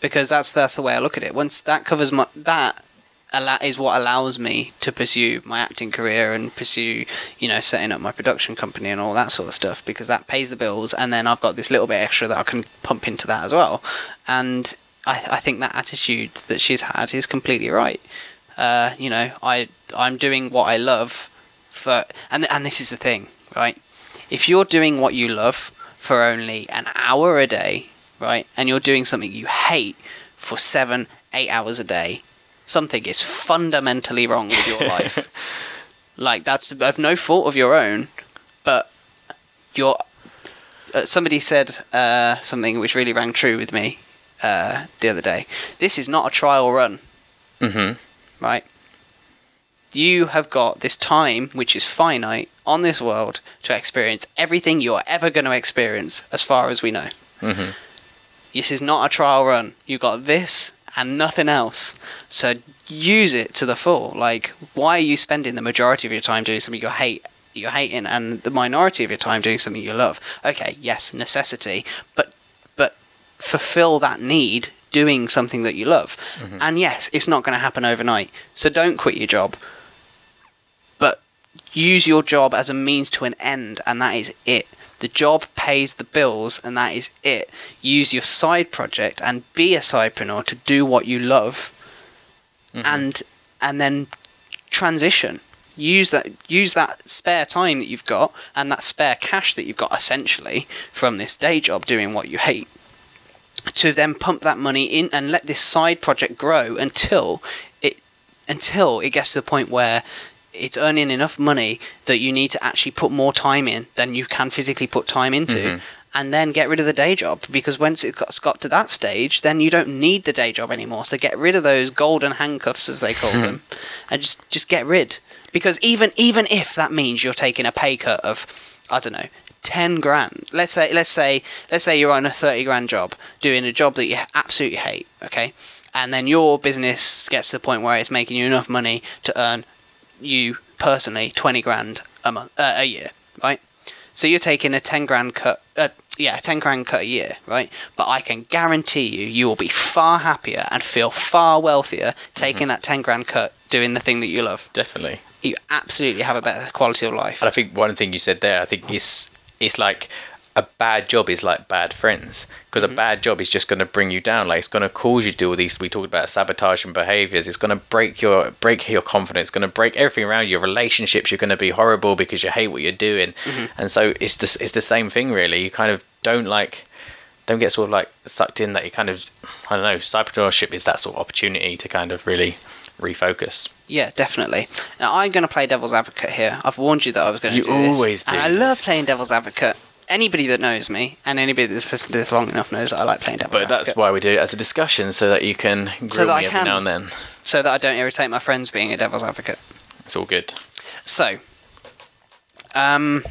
because that's that's the way I look at it. Once that covers my that is what allows me to pursue my acting career and pursue, you know, setting up my production company and all that sort of stuff because that pays the bills, and then I've got this little bit extra that I can pump into that as well. And I, I think that attitude that she's had is completely right. Uh, you know, I I'm doing what I love for, and and this is the thing, right? If you're doing what you love for only an hour a day, right, and you're doing something you hate for seven, eight hours a day, something is fundamentally wrong with your life. like that's of no fault of your own, but you're. Uh, somebody said uh, something which really rang true with me uh, the other day. This is not a trial run hmm right? You have got this time, which is finite, on this world to experience everything you're ever going to experience, as far as we know. hmm This is not a trial run. You've got this and nothing else. So use it to the full. Like, why are you spending the majority of your time doing something you hate? You're hating, and the minority of your time doing something you love. Okay, yes, necessity, but but fulfill that need doing something that you love. And yes, it's not going to happen overnight. So don't quit your job. Use your job as a means to an end, and that is it. The job pays the bills, and that is it. Use your side project and be a sidepreneur to do what you love, mm-hmm. and and then transition. Use that use that spare time that you've got and that spare cash that you've got essentially from this day job doing what you hate to then pump that money in and let this side project grow until it until it gets to the point where it's earning enough money that you need to actually put more time in than you can physically put time into Mhm. and then get rid of the day job. Because once it's got, it's got to that stage then you don't need the day job anymore. So get rid of those golden handcuffs as they call them and just just get rid. Because even even if that means you're taking a pay cut of i don't know 10 grand let's say let's say let's say you're on a 30 grand job doing a job that you absolutely hate okay? And then your business gets to the point where it's making you enough money to earn you personally 20 grand a month uh, a year right? So you're taking a 10 grand cut uh, yeah 10 grand cut a year right? But i can guarantee you you will be far happier and feel far wealthier taking that 10 grand cut doing the thing that you love. Definitely. you absolutely have a better quality of life. And I think one thing you said there, I think it's it's like a bad job is like bad friends because Mm-hmm. a bad job is just going to bring you down. Like it's going to cause you to do all these. We talked about sabotage and behaviors. It's going to break your break your confidence. It's going to break everything around you. Your relationships. You're going to be horrible because you hate what you're doing. Mm-hmm. And so it's the it's the same thing really. You kind of don't like don't get sort of like sucked in that you kind of I don't know. Sidepreneurship is that sort of opportunity to kind of really refocus. Yeah, definitely. Now I'm going to play devil's advocate here. I've warned you that I was going to You do this. always do And I love playing devil's advocate. Anybody that knows me and anybody that's listened to this long enough knows that I like playing devil's advocate. But that's why we do it as a discussion so that you can grill So that me I every can- now and then. so that I don't irritate my friends being a devil's advocate. It's all good. So, um,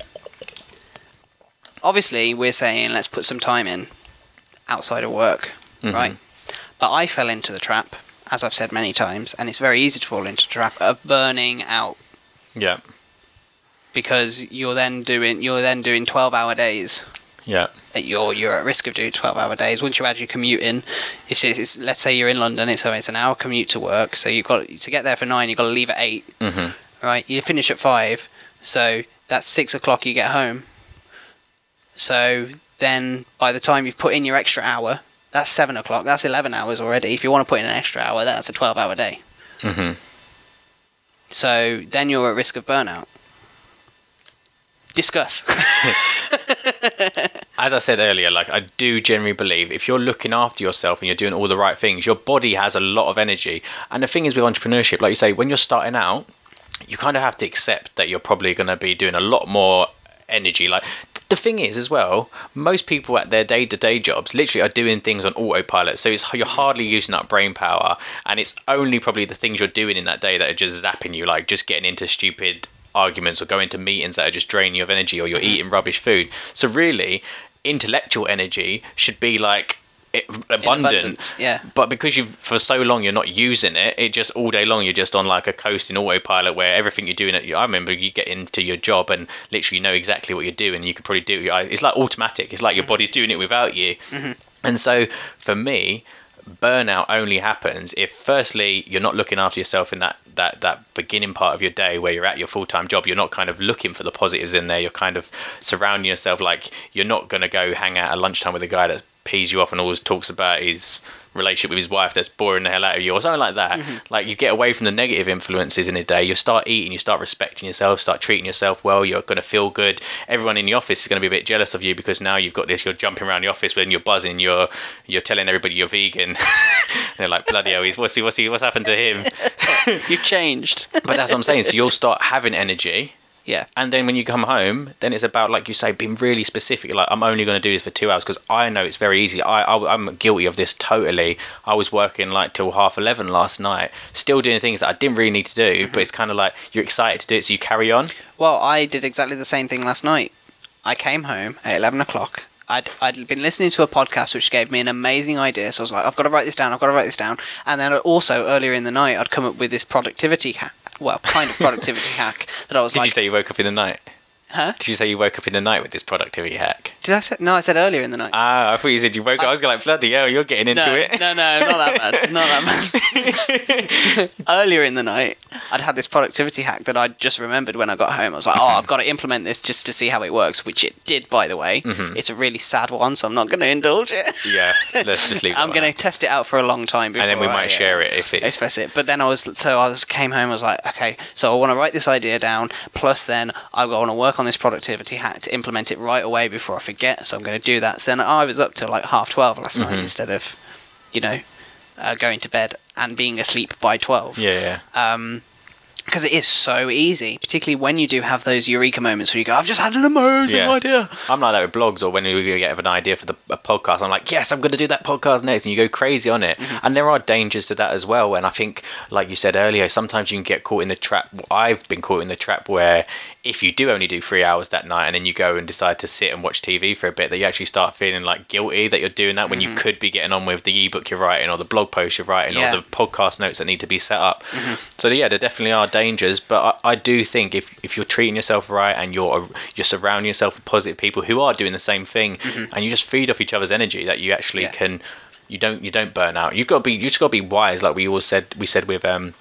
obviously we're saying let's put some time in outside of work, Mhm. right? But I fell into the trap, as I've said many times, and it's very easy to fall into the trap of burning out Yeah. Because you're then doing you're then doing 12 hour days. Yeah. you're you're at risk of doing 12 hour days. Once you add your commute in if it's, it's let's say you're in london it's so it's an hour commute to work so you've got to get there for nine you've got to leave at eight. Hmm right? You finish at five so that's six o'clock you get home. So then by the time you've put in your extra hour that's seven o'clock. That's 11 hours already. If you want to put in an extra hour that's a 12 hour day. Hmm so then you're at risk of burnout discuss As I said earlier, like I do generally believe if you're looking after yourself and you're doing all the right things, your body has a lot of energy. And the thing is with entrepreneurship, like you say, when you're starting out, you kind of have to accept that you're probably going to be doing a lot more energy. Like the thing is, as well, most people at their day-to-day jobs literally are doing things on autopilot. So it's you're hardly using up brain power, and it's only probably the things you're doing in that day that are just zapping you, like just getting into stupid arguments or going to meetings that are just draining you of energy, or you're mm-hmm. eating rubbish food. So really, intellectual energy should be like eh, it, abundant. abundance, yeah. But because you for so long you're not using it, it just all day long you're just on like a coasting autopilot where everything you're doing. At, I remember you get into your job and literally you know exactly what you're doing. You can probably do it. It's like automatic. It's like your mm-hmm. body's doing it without you. Mm-hmm. And so for me, burnout only happens if firstly you're not looking after yourself in that that that beginning part of your day where you're at your full-time job. You're not kind of looking for the positives in there. You're kind of surrounding yourself like you're not going to go hang out at lunchtime with a guy that pees you off and always talks about his relationship with his wife that's boring the hell out of you or something like that. Mm-hmm. Like you get away from the negative influences in the day you start eating you start respecting yourself start treating yourself well you're going to feel good. Everyone in the office is going to be a bit jealous of you because now you've got this you're jumping around the office when you're buzzing you're you're telling everybody you're vegan. They're like bloody hell he's what's he what's he what's happened to him? You've changed. but that's what i'm saying so you'll start having energy yeah. and then when you come home, then it's about like you say, being really specific. Like I'm only going to do this for two hours because I know it's very easy. I, I I'm guilty of this totally. I was working like till half eleven last night, still doing things that I didn't really need to do. Mm-hmm. But it's kind of like you're excited to do it, so you carry on. Well, I did exactly the same thing last night. I came home at 11 o'clock. I'd, I'd been listening to a podcast which gave me an amazing idea. So I was like, I've got to write this down, I've got to write this down. And then also, earlier in the night, I'd come up with this productivity hack. Well, kind of productivity hack that I was Did like, you say you woke up in the night? Huh? Did you say you woke up in the night with this productivity hack? Did I say? No, I said earlier in the night. Ah, I thought you said you woke up. I was like, bloody hell, you're getting into no, it. no, no, not that bad. Not that bad. Earlier in the night, I'd had this productivity hack that I'd just remembered when I got home. I was like, oh, I've got to implement this just to see how it works, which it did, by the way. Mm-hmm. It's a really sad one, so I'm not going to indulge it. Yeah, let's just leave. I'm going to test it out for a long time before and then we I, might uh, share it if it. express it. But then I was so I was came home. I was like, okay, so I want to write this idea down. Plus, then I want to work on this productivity hack to implement it right away before I forget. So I'm going to do that. So then I was up till like half twelve last night Mm-hmm. instead of, you know, uh, going to bed and being asleep by twelve. Yeah, yeah. Um, because it is so easy, particularly when you do have those eureka moments where you go, "I've just had an amazing Yeah. idea." I'm like that with blogs or when we get an idea for the a podcast. I'm like, yes, I'm going to do that podcast next, and you go crazy on it. And there are dangers to that as well. And I think, like you said earlier, sometimes you can get caught in the trap. I've been caught in the trap where if you do only do three hours that night and then you go and decide to sit and watch TV for a bit, that you actually start feeling like guilty that you're doing that when you mm-hmm. could be getting on with the ebook you're writing or the blog post you're writing Yeah. or the podcast notes that need to be set up. Mm-hmm. So yeah, there definitely are dangers, but I, I do think if if you're treating yourself right and you're you're surrounding yourself with positive people who are doing the same thing, mm-hmm. and you just feed off each other's energy, that you actually Yeah. can you don't you don't burn out. You've got to be you just got to be wise, like we always said we said with um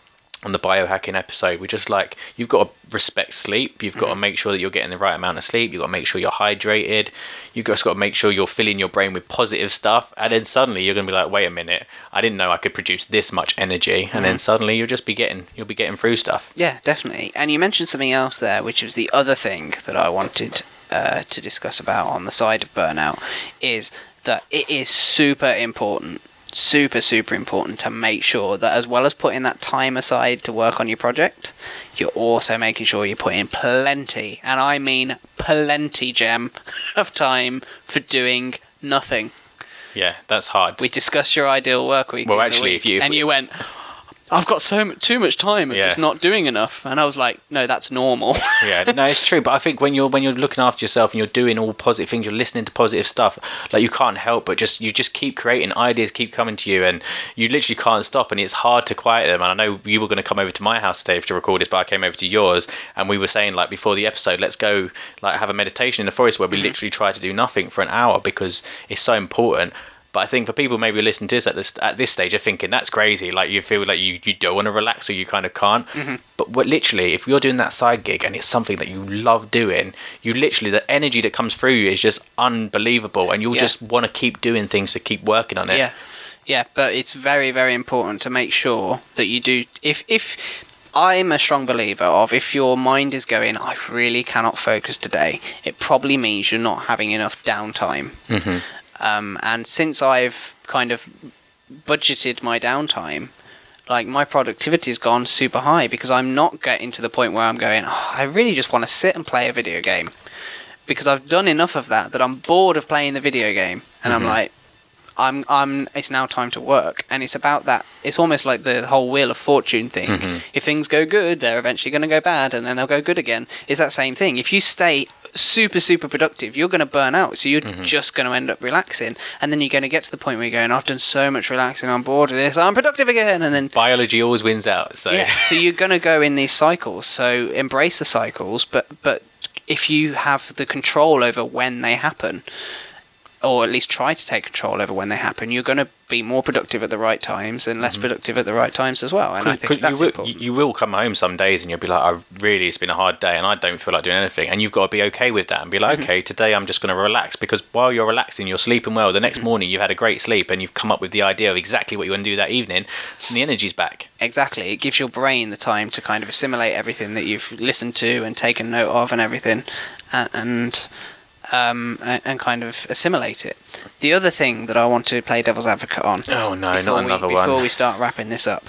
on the biohacking episode, we're just like you've got to respect sleep. You've got to make sure that you're getting the right amount of sleep. You've got to make sure you're hydrated. You've just got to make sure you're filling your brain with positive stuff. And then suddenly you're going to be like, wait a minute, I didn't know I could produce this much energy. And then suddenly you'll just be getting you'll be getting through stuff. Yeah, definitely. And you mentioned something else there, which was the other thing that I wanted uh, to discuss about on the side of burnout, is that it is super important, super, super important to make sure that as well as putting that time aside to work on your project, you're also making sure you put in plenty, and I mean plenty, Jem, of time for doing nothing. Yeah, that's hard. We discussed your ideal work week. Well, actually, week, if you- if and we- you went, I've got so mu- too much time of Yeah. just not doing enough, and I was like, no, that's normal. yeah, no, it's true. But I think when you're when you're looking after yourself and you're doing all positive things, you're listening to positive stuff. Like you can't help but just you just keep creating ideas, keep coming to you, and you literally can't stop. And it's hard to quiet them. And I know you were going to come over to my house today to record this, but I came over to yours, and we were saying like before the episode, let's go like have a meditation in the forest where we mm-hmm. literally try to do nothing for an hour because it's so important. But I think for people maybe listening to this at this at this stage, are thinking that's crazy. Like you feel like you, you don't want to relax or you kind of can't. But what literally, if you're doing that side gig and it's something that you love doing, you literally the energy that comes through you is just unbelievable, and you'll Yeah. just want to keep doing things to keep working on it. Yeah, yeah, but it's very, very important to make sure that you do. If if I'm a strong believer of if your mind is going, I really cannot focus today. It probably means you're not having enough downtime. hmm Um, and since I've kind of budgeted my downtime, like my productivity's gone super high because I'm not getting to the point where I'm going, oh, I really just want to sit and play a video game. Because I've done enough of that that I'm bored of playing the video game. And I'm Mhm. like, I'm, I'm, it's now time to work. And it's about that. It's almost like the whole Wheel of Fortune thing. Mhm. If things go good, they're eventually going to go bad and then they'll go good again. It's that same thing. If you stay super super productive, you're going to burn out. So you're Mm-hmm. just going to end up relaxing, and then you're going to get to the point where you're going, "I've done so much relaxing, I'm bored of this, I'm productive again," and then Biology always wins out. So yeah. so you're going to go in these cycles. So embrace the cycles, but but if you have the control over when they happen, or at least try to take control over when they happen, you're going to be more productive at the right times and less productive at the right times as well. And I think that's you, will, important. you will come home some days and you'll be like, I really, it's been a hard day and I don't feel like doing anything. And you've got to be okay with that and be Mm-hmm. like, okay, today I'm just going to relax because while you're relaxing, you're sleeping well. The Mm-hmm. next morning, you've had a great sleep and you've come up with the idea of exactly what you want to do that evening and the energy's back. Exactly. It gives your brain the time to kind of assimilate everything that you've listened to and taken note of and everything, and and, um, and, and kind of assimilate it. The other thing that I want to play devil's advocate on Oh, no, before, not we, another before we start wrapping this up,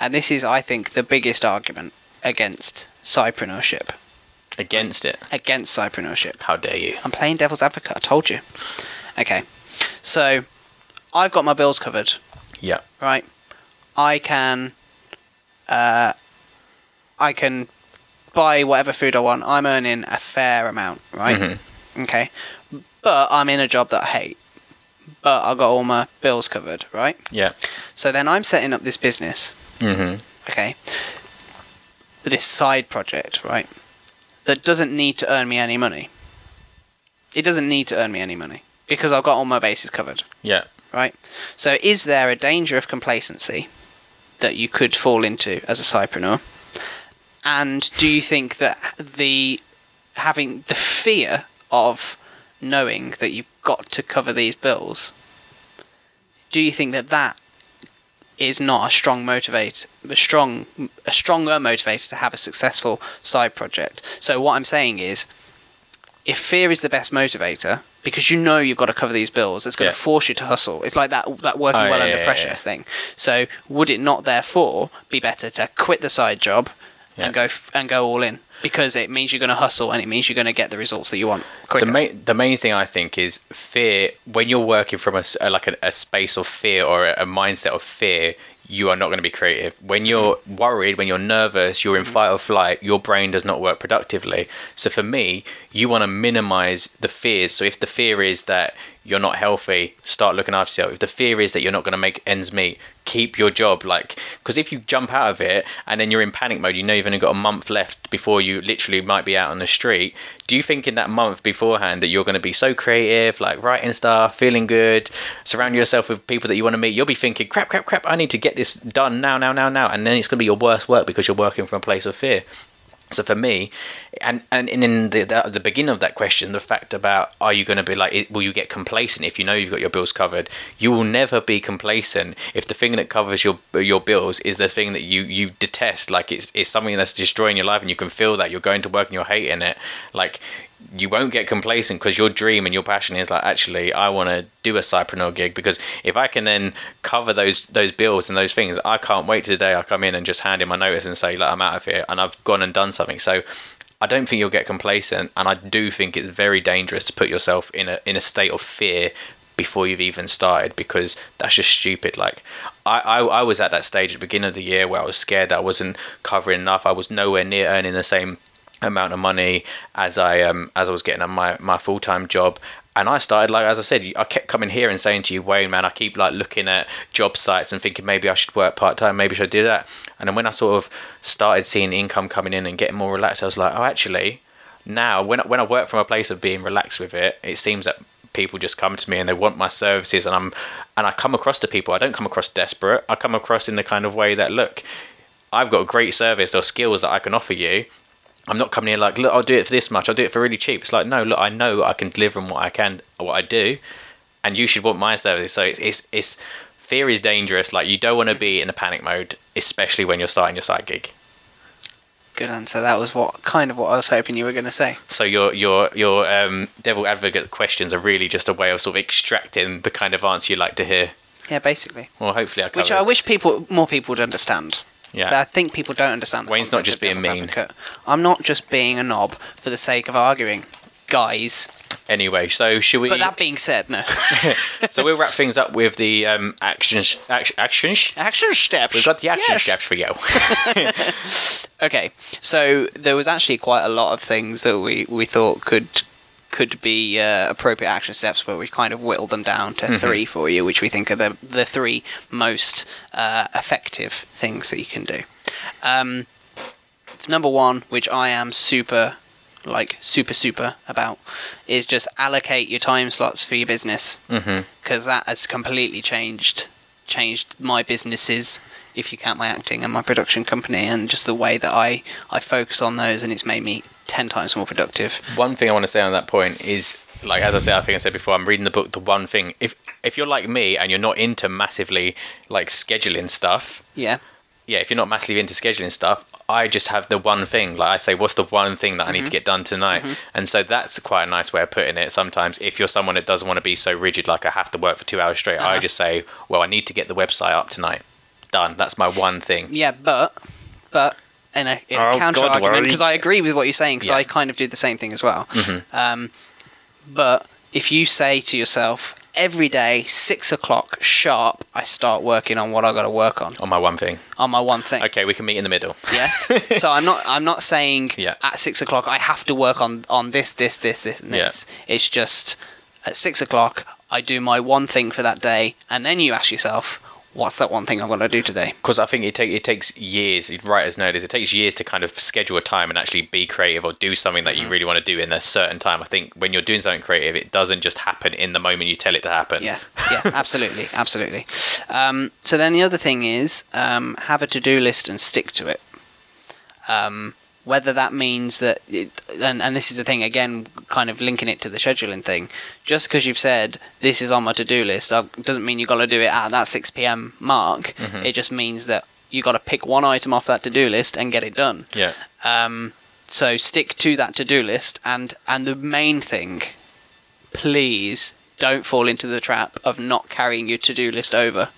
and this is, I think, the biggest argument against sidepreneurship. Against it. Against sidepreneurship. How dare you? I'm playing devil's advocate. I told you. Okay, so I've got my bills covered. Yeah. right? I can, uh, I can buy whatever food I want. I'm earning a fair amount, right? Mhm. Okay, but I'm in a job that I hate. But I got all my bills covered, right? Yeah. So then I'm setting up this business, hmm okay? This side project, right? That doesn't need to earn me any money. It doesn't need to earn me any money because I've got all my bases covered Yeah. right? So, is there a danger of complacency that you could fall into as a sidepreneur? And do you think that the having the fear of knowing that you've got to cover these bills, do you think that that is not a strong motivator, a strong, a stronger motivator to have a successful side project? So, what I'm saying is, if fear is the best motivator, because you know you've got to cover these bills, it's going Yeah. to force you to hustle. It's like that that working Oh, well yeah, under yeah, pressure thing. So would it not therefore be better to quit the side job and go f- and go all in because it means you're going to hustle and it means you're going to get the results that you want quicker. The main the main thing I think is fear. When you're working from a like a, a space of fear or a, a mindset of fear, you are not going to be creative. When you're worried, when you're nervous, you're in mm-hmm. fight or flight. Your brain does not work productively. So for me, you want to minimize the fears. So if the fear is that you're not healthy, start looking after yourself. If the fear is that you're not going to make ends meet, keep your job. Like, because if you jump out of it and then you're in panic mode, you know you've only got a month left before you literally might be out on the street. Do you think in that month beforehand that you're going to be so creative, like writing stuff, feeling good, surround yourself with people that you want to meet? You'll be thinking, crap, crap, crap, I need to get this done now, now, now, now. And then it's going to be your worst work because you're working from a place of fear. So for me, and and in the, the the beginning of that question, the fact about are you going to be like, will you get complacent if you know you've got your bills covered? You will never be complacent if the thing that covers your your bills is the thing that you you detest. Like it's it's something that's destroying your life, and you can feel that you're going to work and you're hating it. Like you won't get complacent because your dream and your passion is like actually I want to do a sidepreneur gig because if I can then cover those those bills and those things, I can't wait to the day I come in and just hand in my notice and say like I'm out of here and I've gone and done something. So I don't think you'll get complacent, and I do think it's very dangerous to put yourself in a in a state of fear before you've even started because that's just stupid. Like I, I, I was at that stage at the beginning of the year where I was scared that I wasn't covering enough. I was nowhere near earning the same amount of money as I um as I was getting on my my full time job. And I started like as I said, I kept coming here and saying to you, Wayne, man, I keep like looking at job sites and thinking maybe I should work part time, maybe I should do that. And then when I sort of started seeing income coming in and getting more relaxed, I was like, oh, actually, now when when I work from a place of being relaxed with it, it seems that people just come to me and they want my services, and I'm and I come across to people. I don't come across desperate. I come across in the kind of way that look, I've got a great service or skills that I can offer you. I'm not coming here like, look, I'll do it for this much. I'll do it for really cheap. It's like, no, look, I know I can deliver on what I can, what I do, and you should want my service. So it's it's, it's fear is dangerous. Like you don't want to be in a panic mode, especially when you're starting your side gig. Good answer. That was what kind of what I was hoping you were going to say. So your your your um, devil advocate questions are really just a way of sort of extracting the kind of answer you like to hear. Yeah, basically. Well, hopefully I covered. Which I wish people, more people would understand. Yeah. I think people don't understand. The Wayne's not just being mean. advocate. I'm not just being a knob for the sake of arguing. guys. Anyway, so should we? But that being said, no. so we'll wrap things up with the um, action action actions. action steps. We've got the action Yes. steps for you. Okay, so there was actually quite a lot of things that we, we thought could could be uh, appropriate action steps, but we've kind of whittled them down to three for you, which we think are the the three most uh, effective things that you can do. Um, number one, which I am super like super super about, is just allocate your time slots for your business. Because that has completely changed changed my businesses if you count my acting and my production company and just the way that I I focus on those and it's made me 10 times more productive One thing I want to say on that point is, like as I said, I think I said before, I'm reading the book. The one thing, if if you're like me and you're not into massively like scheduling stuff, yeah yeah, if you're not massively into scheduling stuff, I just have the one thing. Like I say, what's the one thing that I need to get done tonight? And so that's quite a nice way of putting it. Sometimes, if you're someone that doesn't want to be so rigid, like I have to work for two hours straight, I Uh-huh. just say, well, I need to get the website up tonight. Done. That's my one thing. yeah but but in a, in a Oh, counter God, argument because I agree with what you're saying because Yeah. I kind of do the same thing as well Mhm. um, but if you say to yourself every day six o'clock sharp I start working on what I got to work on On my one thing. on my one thing Okay, we can meet in the middle. Yeah. so I'm not I'm not saying Yeah. at six o'clock I have to work on on this this this this and Yeah. this. It's just at six o'clock I do my one thing for that day, and then you ask yourself, what's that one thing I'm going to do today? because I think it take it takes years. Writers know this. It takes years to kind of schedule a time and actually be creative or do something that you Mm-hmm. really want to do in a certain time. I think when you're doing something creative, it doesn't just happen in the moment you tell it to happen. Yeah, yeah, absolutely, absolutely. Um, so then the other thing is um, have a to do list and stick to it. Um, whether that means that, it, and, and this is the thing again, kind of linking it to the scheduling thing. Just because you've said this is on my to do list, uh, doesn't mean you've got to do it at that six pm mark. It just means that you've got to pick one item off that to do list and get it done. Yeah. Um, so stick to that to do list, and and the main thing, please don't fall into the trap of not carrying your to do list over,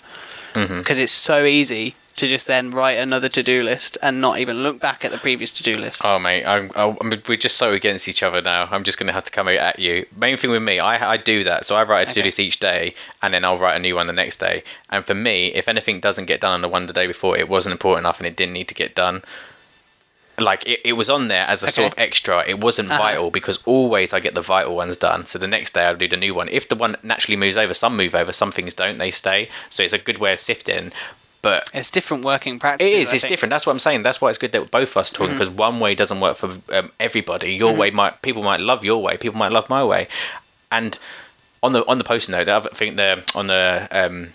because it's so easy to just then write another to do list and not even look back at the previous to do list. Oh mate, I'm, I, I mean, we're just so against each other now. I'm just gonna have to come out at you. Main thing with me, I I do that. So I write a to-do Okay. list each day, and then I'll write a new one the next day. And for me, if anything doesn't get done on the one the day before, it wasn't important enough, and it didn't need to get done. Like it, it was on there as a sort of extra. It wasn't Uh-huh. vital because always I get the vital ones done. So the next day I'll do the new one. If the one naturally moves over, some move over, some things don't. They stay. So it's a good way of sifting. But It's different working it practices. is. I It's think. Mm-hmm. different. That's what I'm saying. That's why it's good that both of us talking because one way doesn't work for um, everybody. Your way might people might love your way. People might love my way. And on the on the post note, the other thing the on the um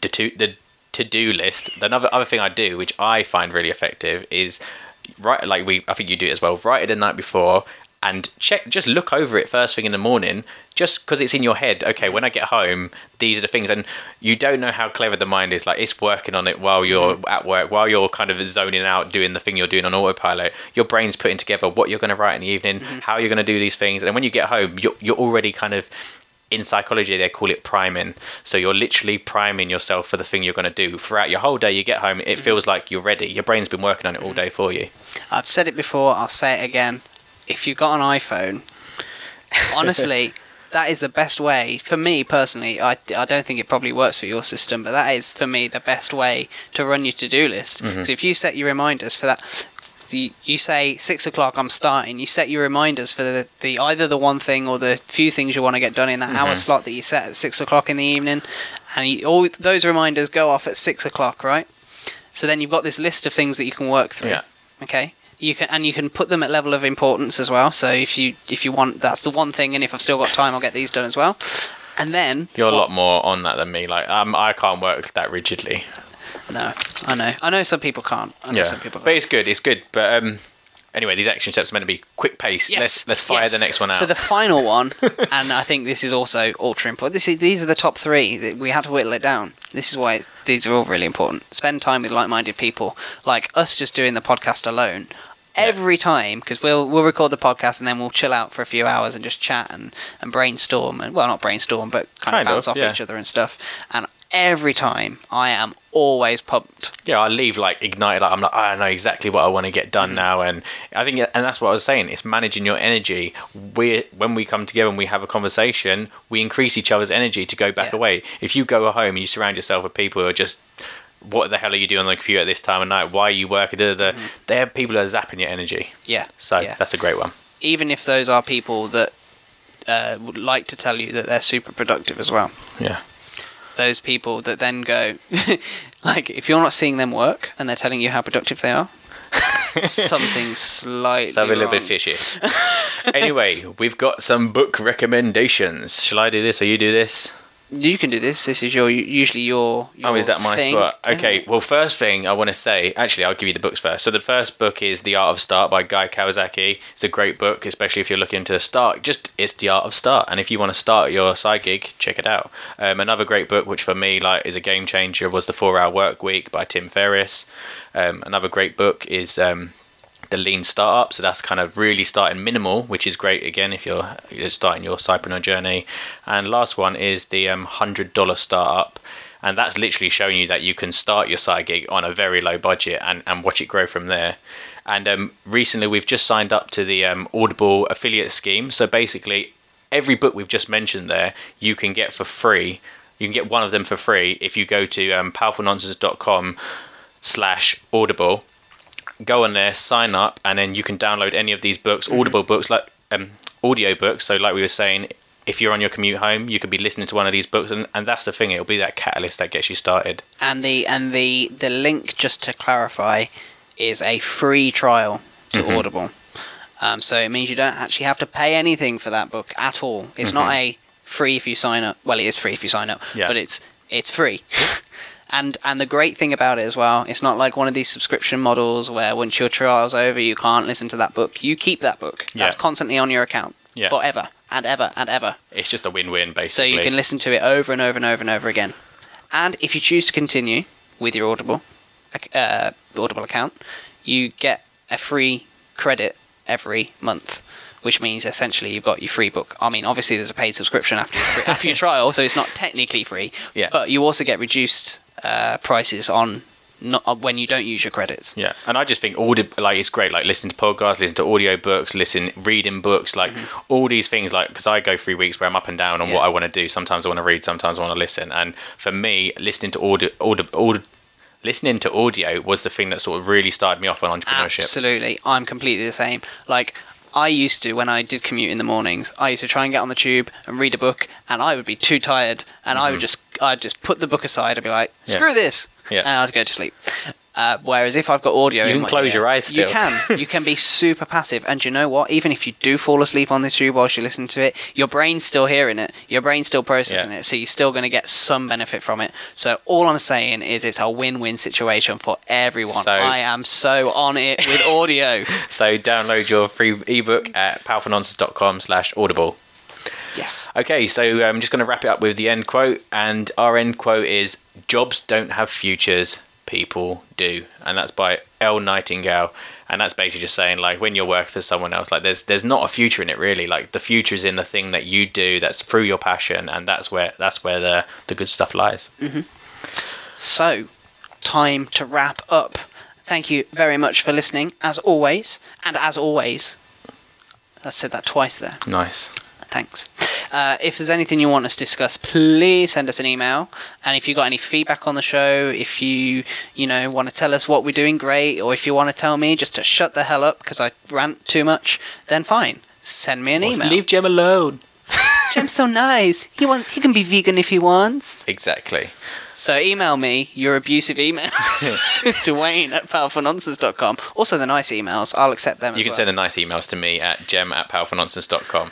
the to the to do list. The other other thing I do, which I find really effective, is write like we. I think you do it as well. Write it the night before and check. Just look over it first thing in the morning. Just because it's in your head. Okay, when I get home, these are the things, and you don't know how clever the mind is. Like it's working on it while you're mm-hmm. at work, while you're kind of zoning out, doing the thing you're doing on autopilot. Your brain's putting together what you're going to write in the evening, mm-hmm. how you're going to do these things, and when you get home, you're you're already kind of in psychology they call it priming so you're literally priming yourself for the thing you're going to do throughout your whole day you get home it mm-hmm. feels like you're ready your brain's been working on it all day for you I've said it before, I'll say it again. If you've got an iPhone, honestly, that is the best way. For me personally, I, I don't think it probably works for your system, but that is for me the best way to run your to do list. Mm-hmm. So if you set your reminders for that, you, you say six o'clock I'm starting. You set your reminders for the, the either the one thing or the few things you want to get done in that hour mm-hmm. slot that you set at six o'clock in the evening, and you, all those reminders go off at six o'clock, right? So then you've got this list of things that you can work through. Yeah. Okay. You can and you can put them at level of importance as well. So if you if you want, that's the one thing. And if I've still got time, I'll get these done as well. And then you're a lot more on that than me like um, i can't work that rigidly No, I know. I know some people can't. I know yeah some people. but Can't. it's good it's good but um anyway these action steps are meant to be quick pace Yes. let's let's fire yes. the next one out So the final one, and I think this is also ultra important. This is, these are the top three. We had to whittle it down. This is why these are all really important. Spend time with like-minded people, like us, just doing the podcast alone. Every time, because we'll we'll record the podcast and then we'll chill out for a few hours and just chat and, and brainstorm and well, not brainstorm, but kind, Kind of of, bounce off yeah. each other and stuff. And every time I am always pumped. yeah, I leave like ignited. Like I'm like, I know exactly what I want to get done Mm-hmm. now, and I think, and that's what I was saying. It's managing your energy. We, when we come together and we have a conversation, we increase each other's energy to go back Yeah. away. If you go home and you surround yourself with people who are just, what the hell are you doing on the computer at this time of night? Why are you working? Da, da, da. They're people that are zapping your energy. Yeah. So Mm-hmm. yeah. that's a great one. even if those are people that uh, would like to tell you that they're super productive as well. Yeah. Those people that then go, like, if you're not seeing them work and they're telling you how productive they are, something slightly Something a little bit fishy. anyway, we've got some book recommendations. Shall I do this or you do this? You can do this. This is your usually your. your Oh, is that my thing. spot? Okay, well, first thing I want to say, actually, I'll give you the books first. So, the first book is The Art of Start by Guy Kawasaki. It's a great book, especially if you're looking to start. Just, it's The Art of Start. And if you want to start your side gig, check it out. Um, another great book, which for me, like, is a game changer, was The Four Hour Work Week by Tim Ferriss. Um, another great book is um, the lean startup. So that's kind of really starting minimal which is great again if you're, starting your sidepreneur journey. And last one is the um, $100 startup. And that's literally showing you that you can start your side gig on a very low budget and, and watch it grow from there. And um, recently we've just signed up to the um, audible affiliate scheme. So basically every book we've just mentioned there you can get for free. You can get one of them for free if you go to um, powerfulnonsense.com slash audible go on there, sign up, and then you can download any of these books, Audible books, like um, audio books. So, like we were saying, if you're on your commute home, you could be listening to one of these books, and, and that's the thing. It'll be that catalyst that gets you started. And the and the the link, just to clarify, is a free trial to Mhm. Audible. Um, so it means you don't actually have to pay anything for that book at all. It's not a free if you sign up. Well, it is free if you sign up, Yeah. but it's it's free. and and the great thing about it as well, it's not like one of these subscription models where once your trial's over, you can't listen to that book. You keep that book. Yeah. That's constantly on your account Yeah. forever and ever and ever. It's just a win-win, basically. So you can listen to it over and over and over and over again. And if you choose to continue with your Audible uh, Audible account, you get a free credit every month, which means essentially you've got your free book. I mean, obviously there's a paid subscription after your, free, after your trial, so it's not technically free. Yeah. But you also get reduced uh, prices on not uh, when you don't use your credits. Yeah, and I just think audio like it's great. Like listen to podcasts, listen to audio books, listen reading books, like all these things. Like because I go through weeks where I'm up and down on Yeah. what I want to do. Sometimes I want to read, sometimes I want to listen. And for me, listening to audio, audio, audio, listening to audio was the thing that sort of really started me off on entrepreneurship. Absolutely, I'm completely the same. Like I used to when I did commute in the mornings. I used to try and get on the tube and read a book, and I would be too tired, and I would just I'd just put the book aside and be like, Mm-hmm. Screw this, Yeah. and I'd go to sleep. Uh, whereas if I've got audio, You in can close ear, your eyes You can. You can be super passive, and you know what? Even if you do fall asleep on the tube whilst you listen to it, your brain's still hearing it. Your brain's still processing Yeah. it, so you're still going to get some benefit from it. So all I'm saying is it's a win-win situation for everyone. So- I am so on it with audio. So download your free ebook at powerfulnonsense.com slash audible. yes. Okay, so I'm just going to wrap it up with the end quote, and our end quote is "Jobs don't have futures, people do," and that's by Earl Nightingale. And that's basically just saying, like, when you're working for someone else, like, there's there's not a future in it really. Like, the future is in the thing that you do. That's through your passion, and that's where that's where the the good stuff lies. Mm-hmm. So, time to wrap up. Thank you very much for listening, as always. And as always, I said that twice there. Nice. Thanks. Uh, if there's anything you want us to discuss, please send us an email. And if you've got any feedback on the show, if you you know want to tell us what we're doing great, or if you want to tell me just to shut the hell up because I rant too much, then fine. Send me an email. Leave Jem alone. Jem's so nice. He wants. He can be vegan if he wants. Exactly. So email me your abusive emails to Wayne at powerfulnonsense.com. Also the nice emails, I'll accept them You can well. send the nice emails to me at jem at powerfulnonsense.com.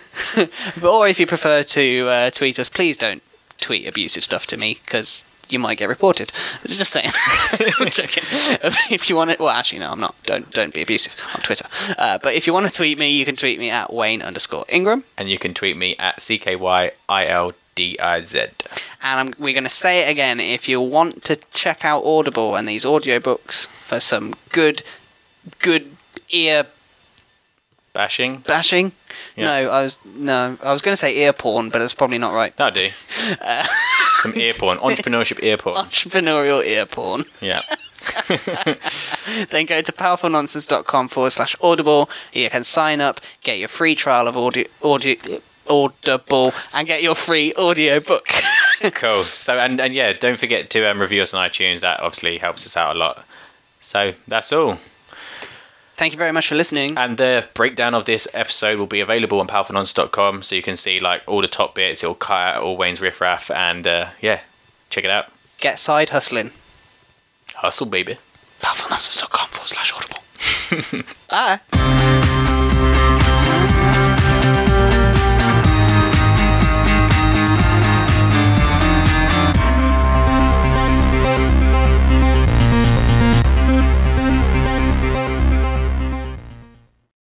or if you prefer to uh, tweet us, please don't tweet abusive stuff to me because you might get reported. Just saying. I'm joking. if you want to, well, actually, no, I'm not. Don't don't be abusive on Twitter. Uh, but if you want to tweet me, you can tweet me at Wayne underscore Ingram. And you can tweet me at CKYILDIZ. And I'm, we're going to say it again. If you want to check out Audible and these audiobooks for some good, good ear Bashing. bashing. Yeah. No, I was no, I was going to say ear porn, but that's probably not right. That'll do. Some ear porn, entrepreneurship ear porn. Entrepreneurial ear porn. Yeah. then go to powerfulnonsense.com forward slash audible. You can sign up, get your free trial of audio, audio Audible, and get your free audio book. cool. So and and yeah, don't forget to um, review us on iTunes. That obviously helps us out a lot. So that's all. Thank you very much for listening. And the breakdown of this episode will be available on powerfulnonsense.com, so you can see like all the top bits. It'll cut out all Wayne's riffraff, and uh, yeah, check it out. Get side hustling. Hustle, baby. Powerfulnonsense.com forward slash audible. Bye.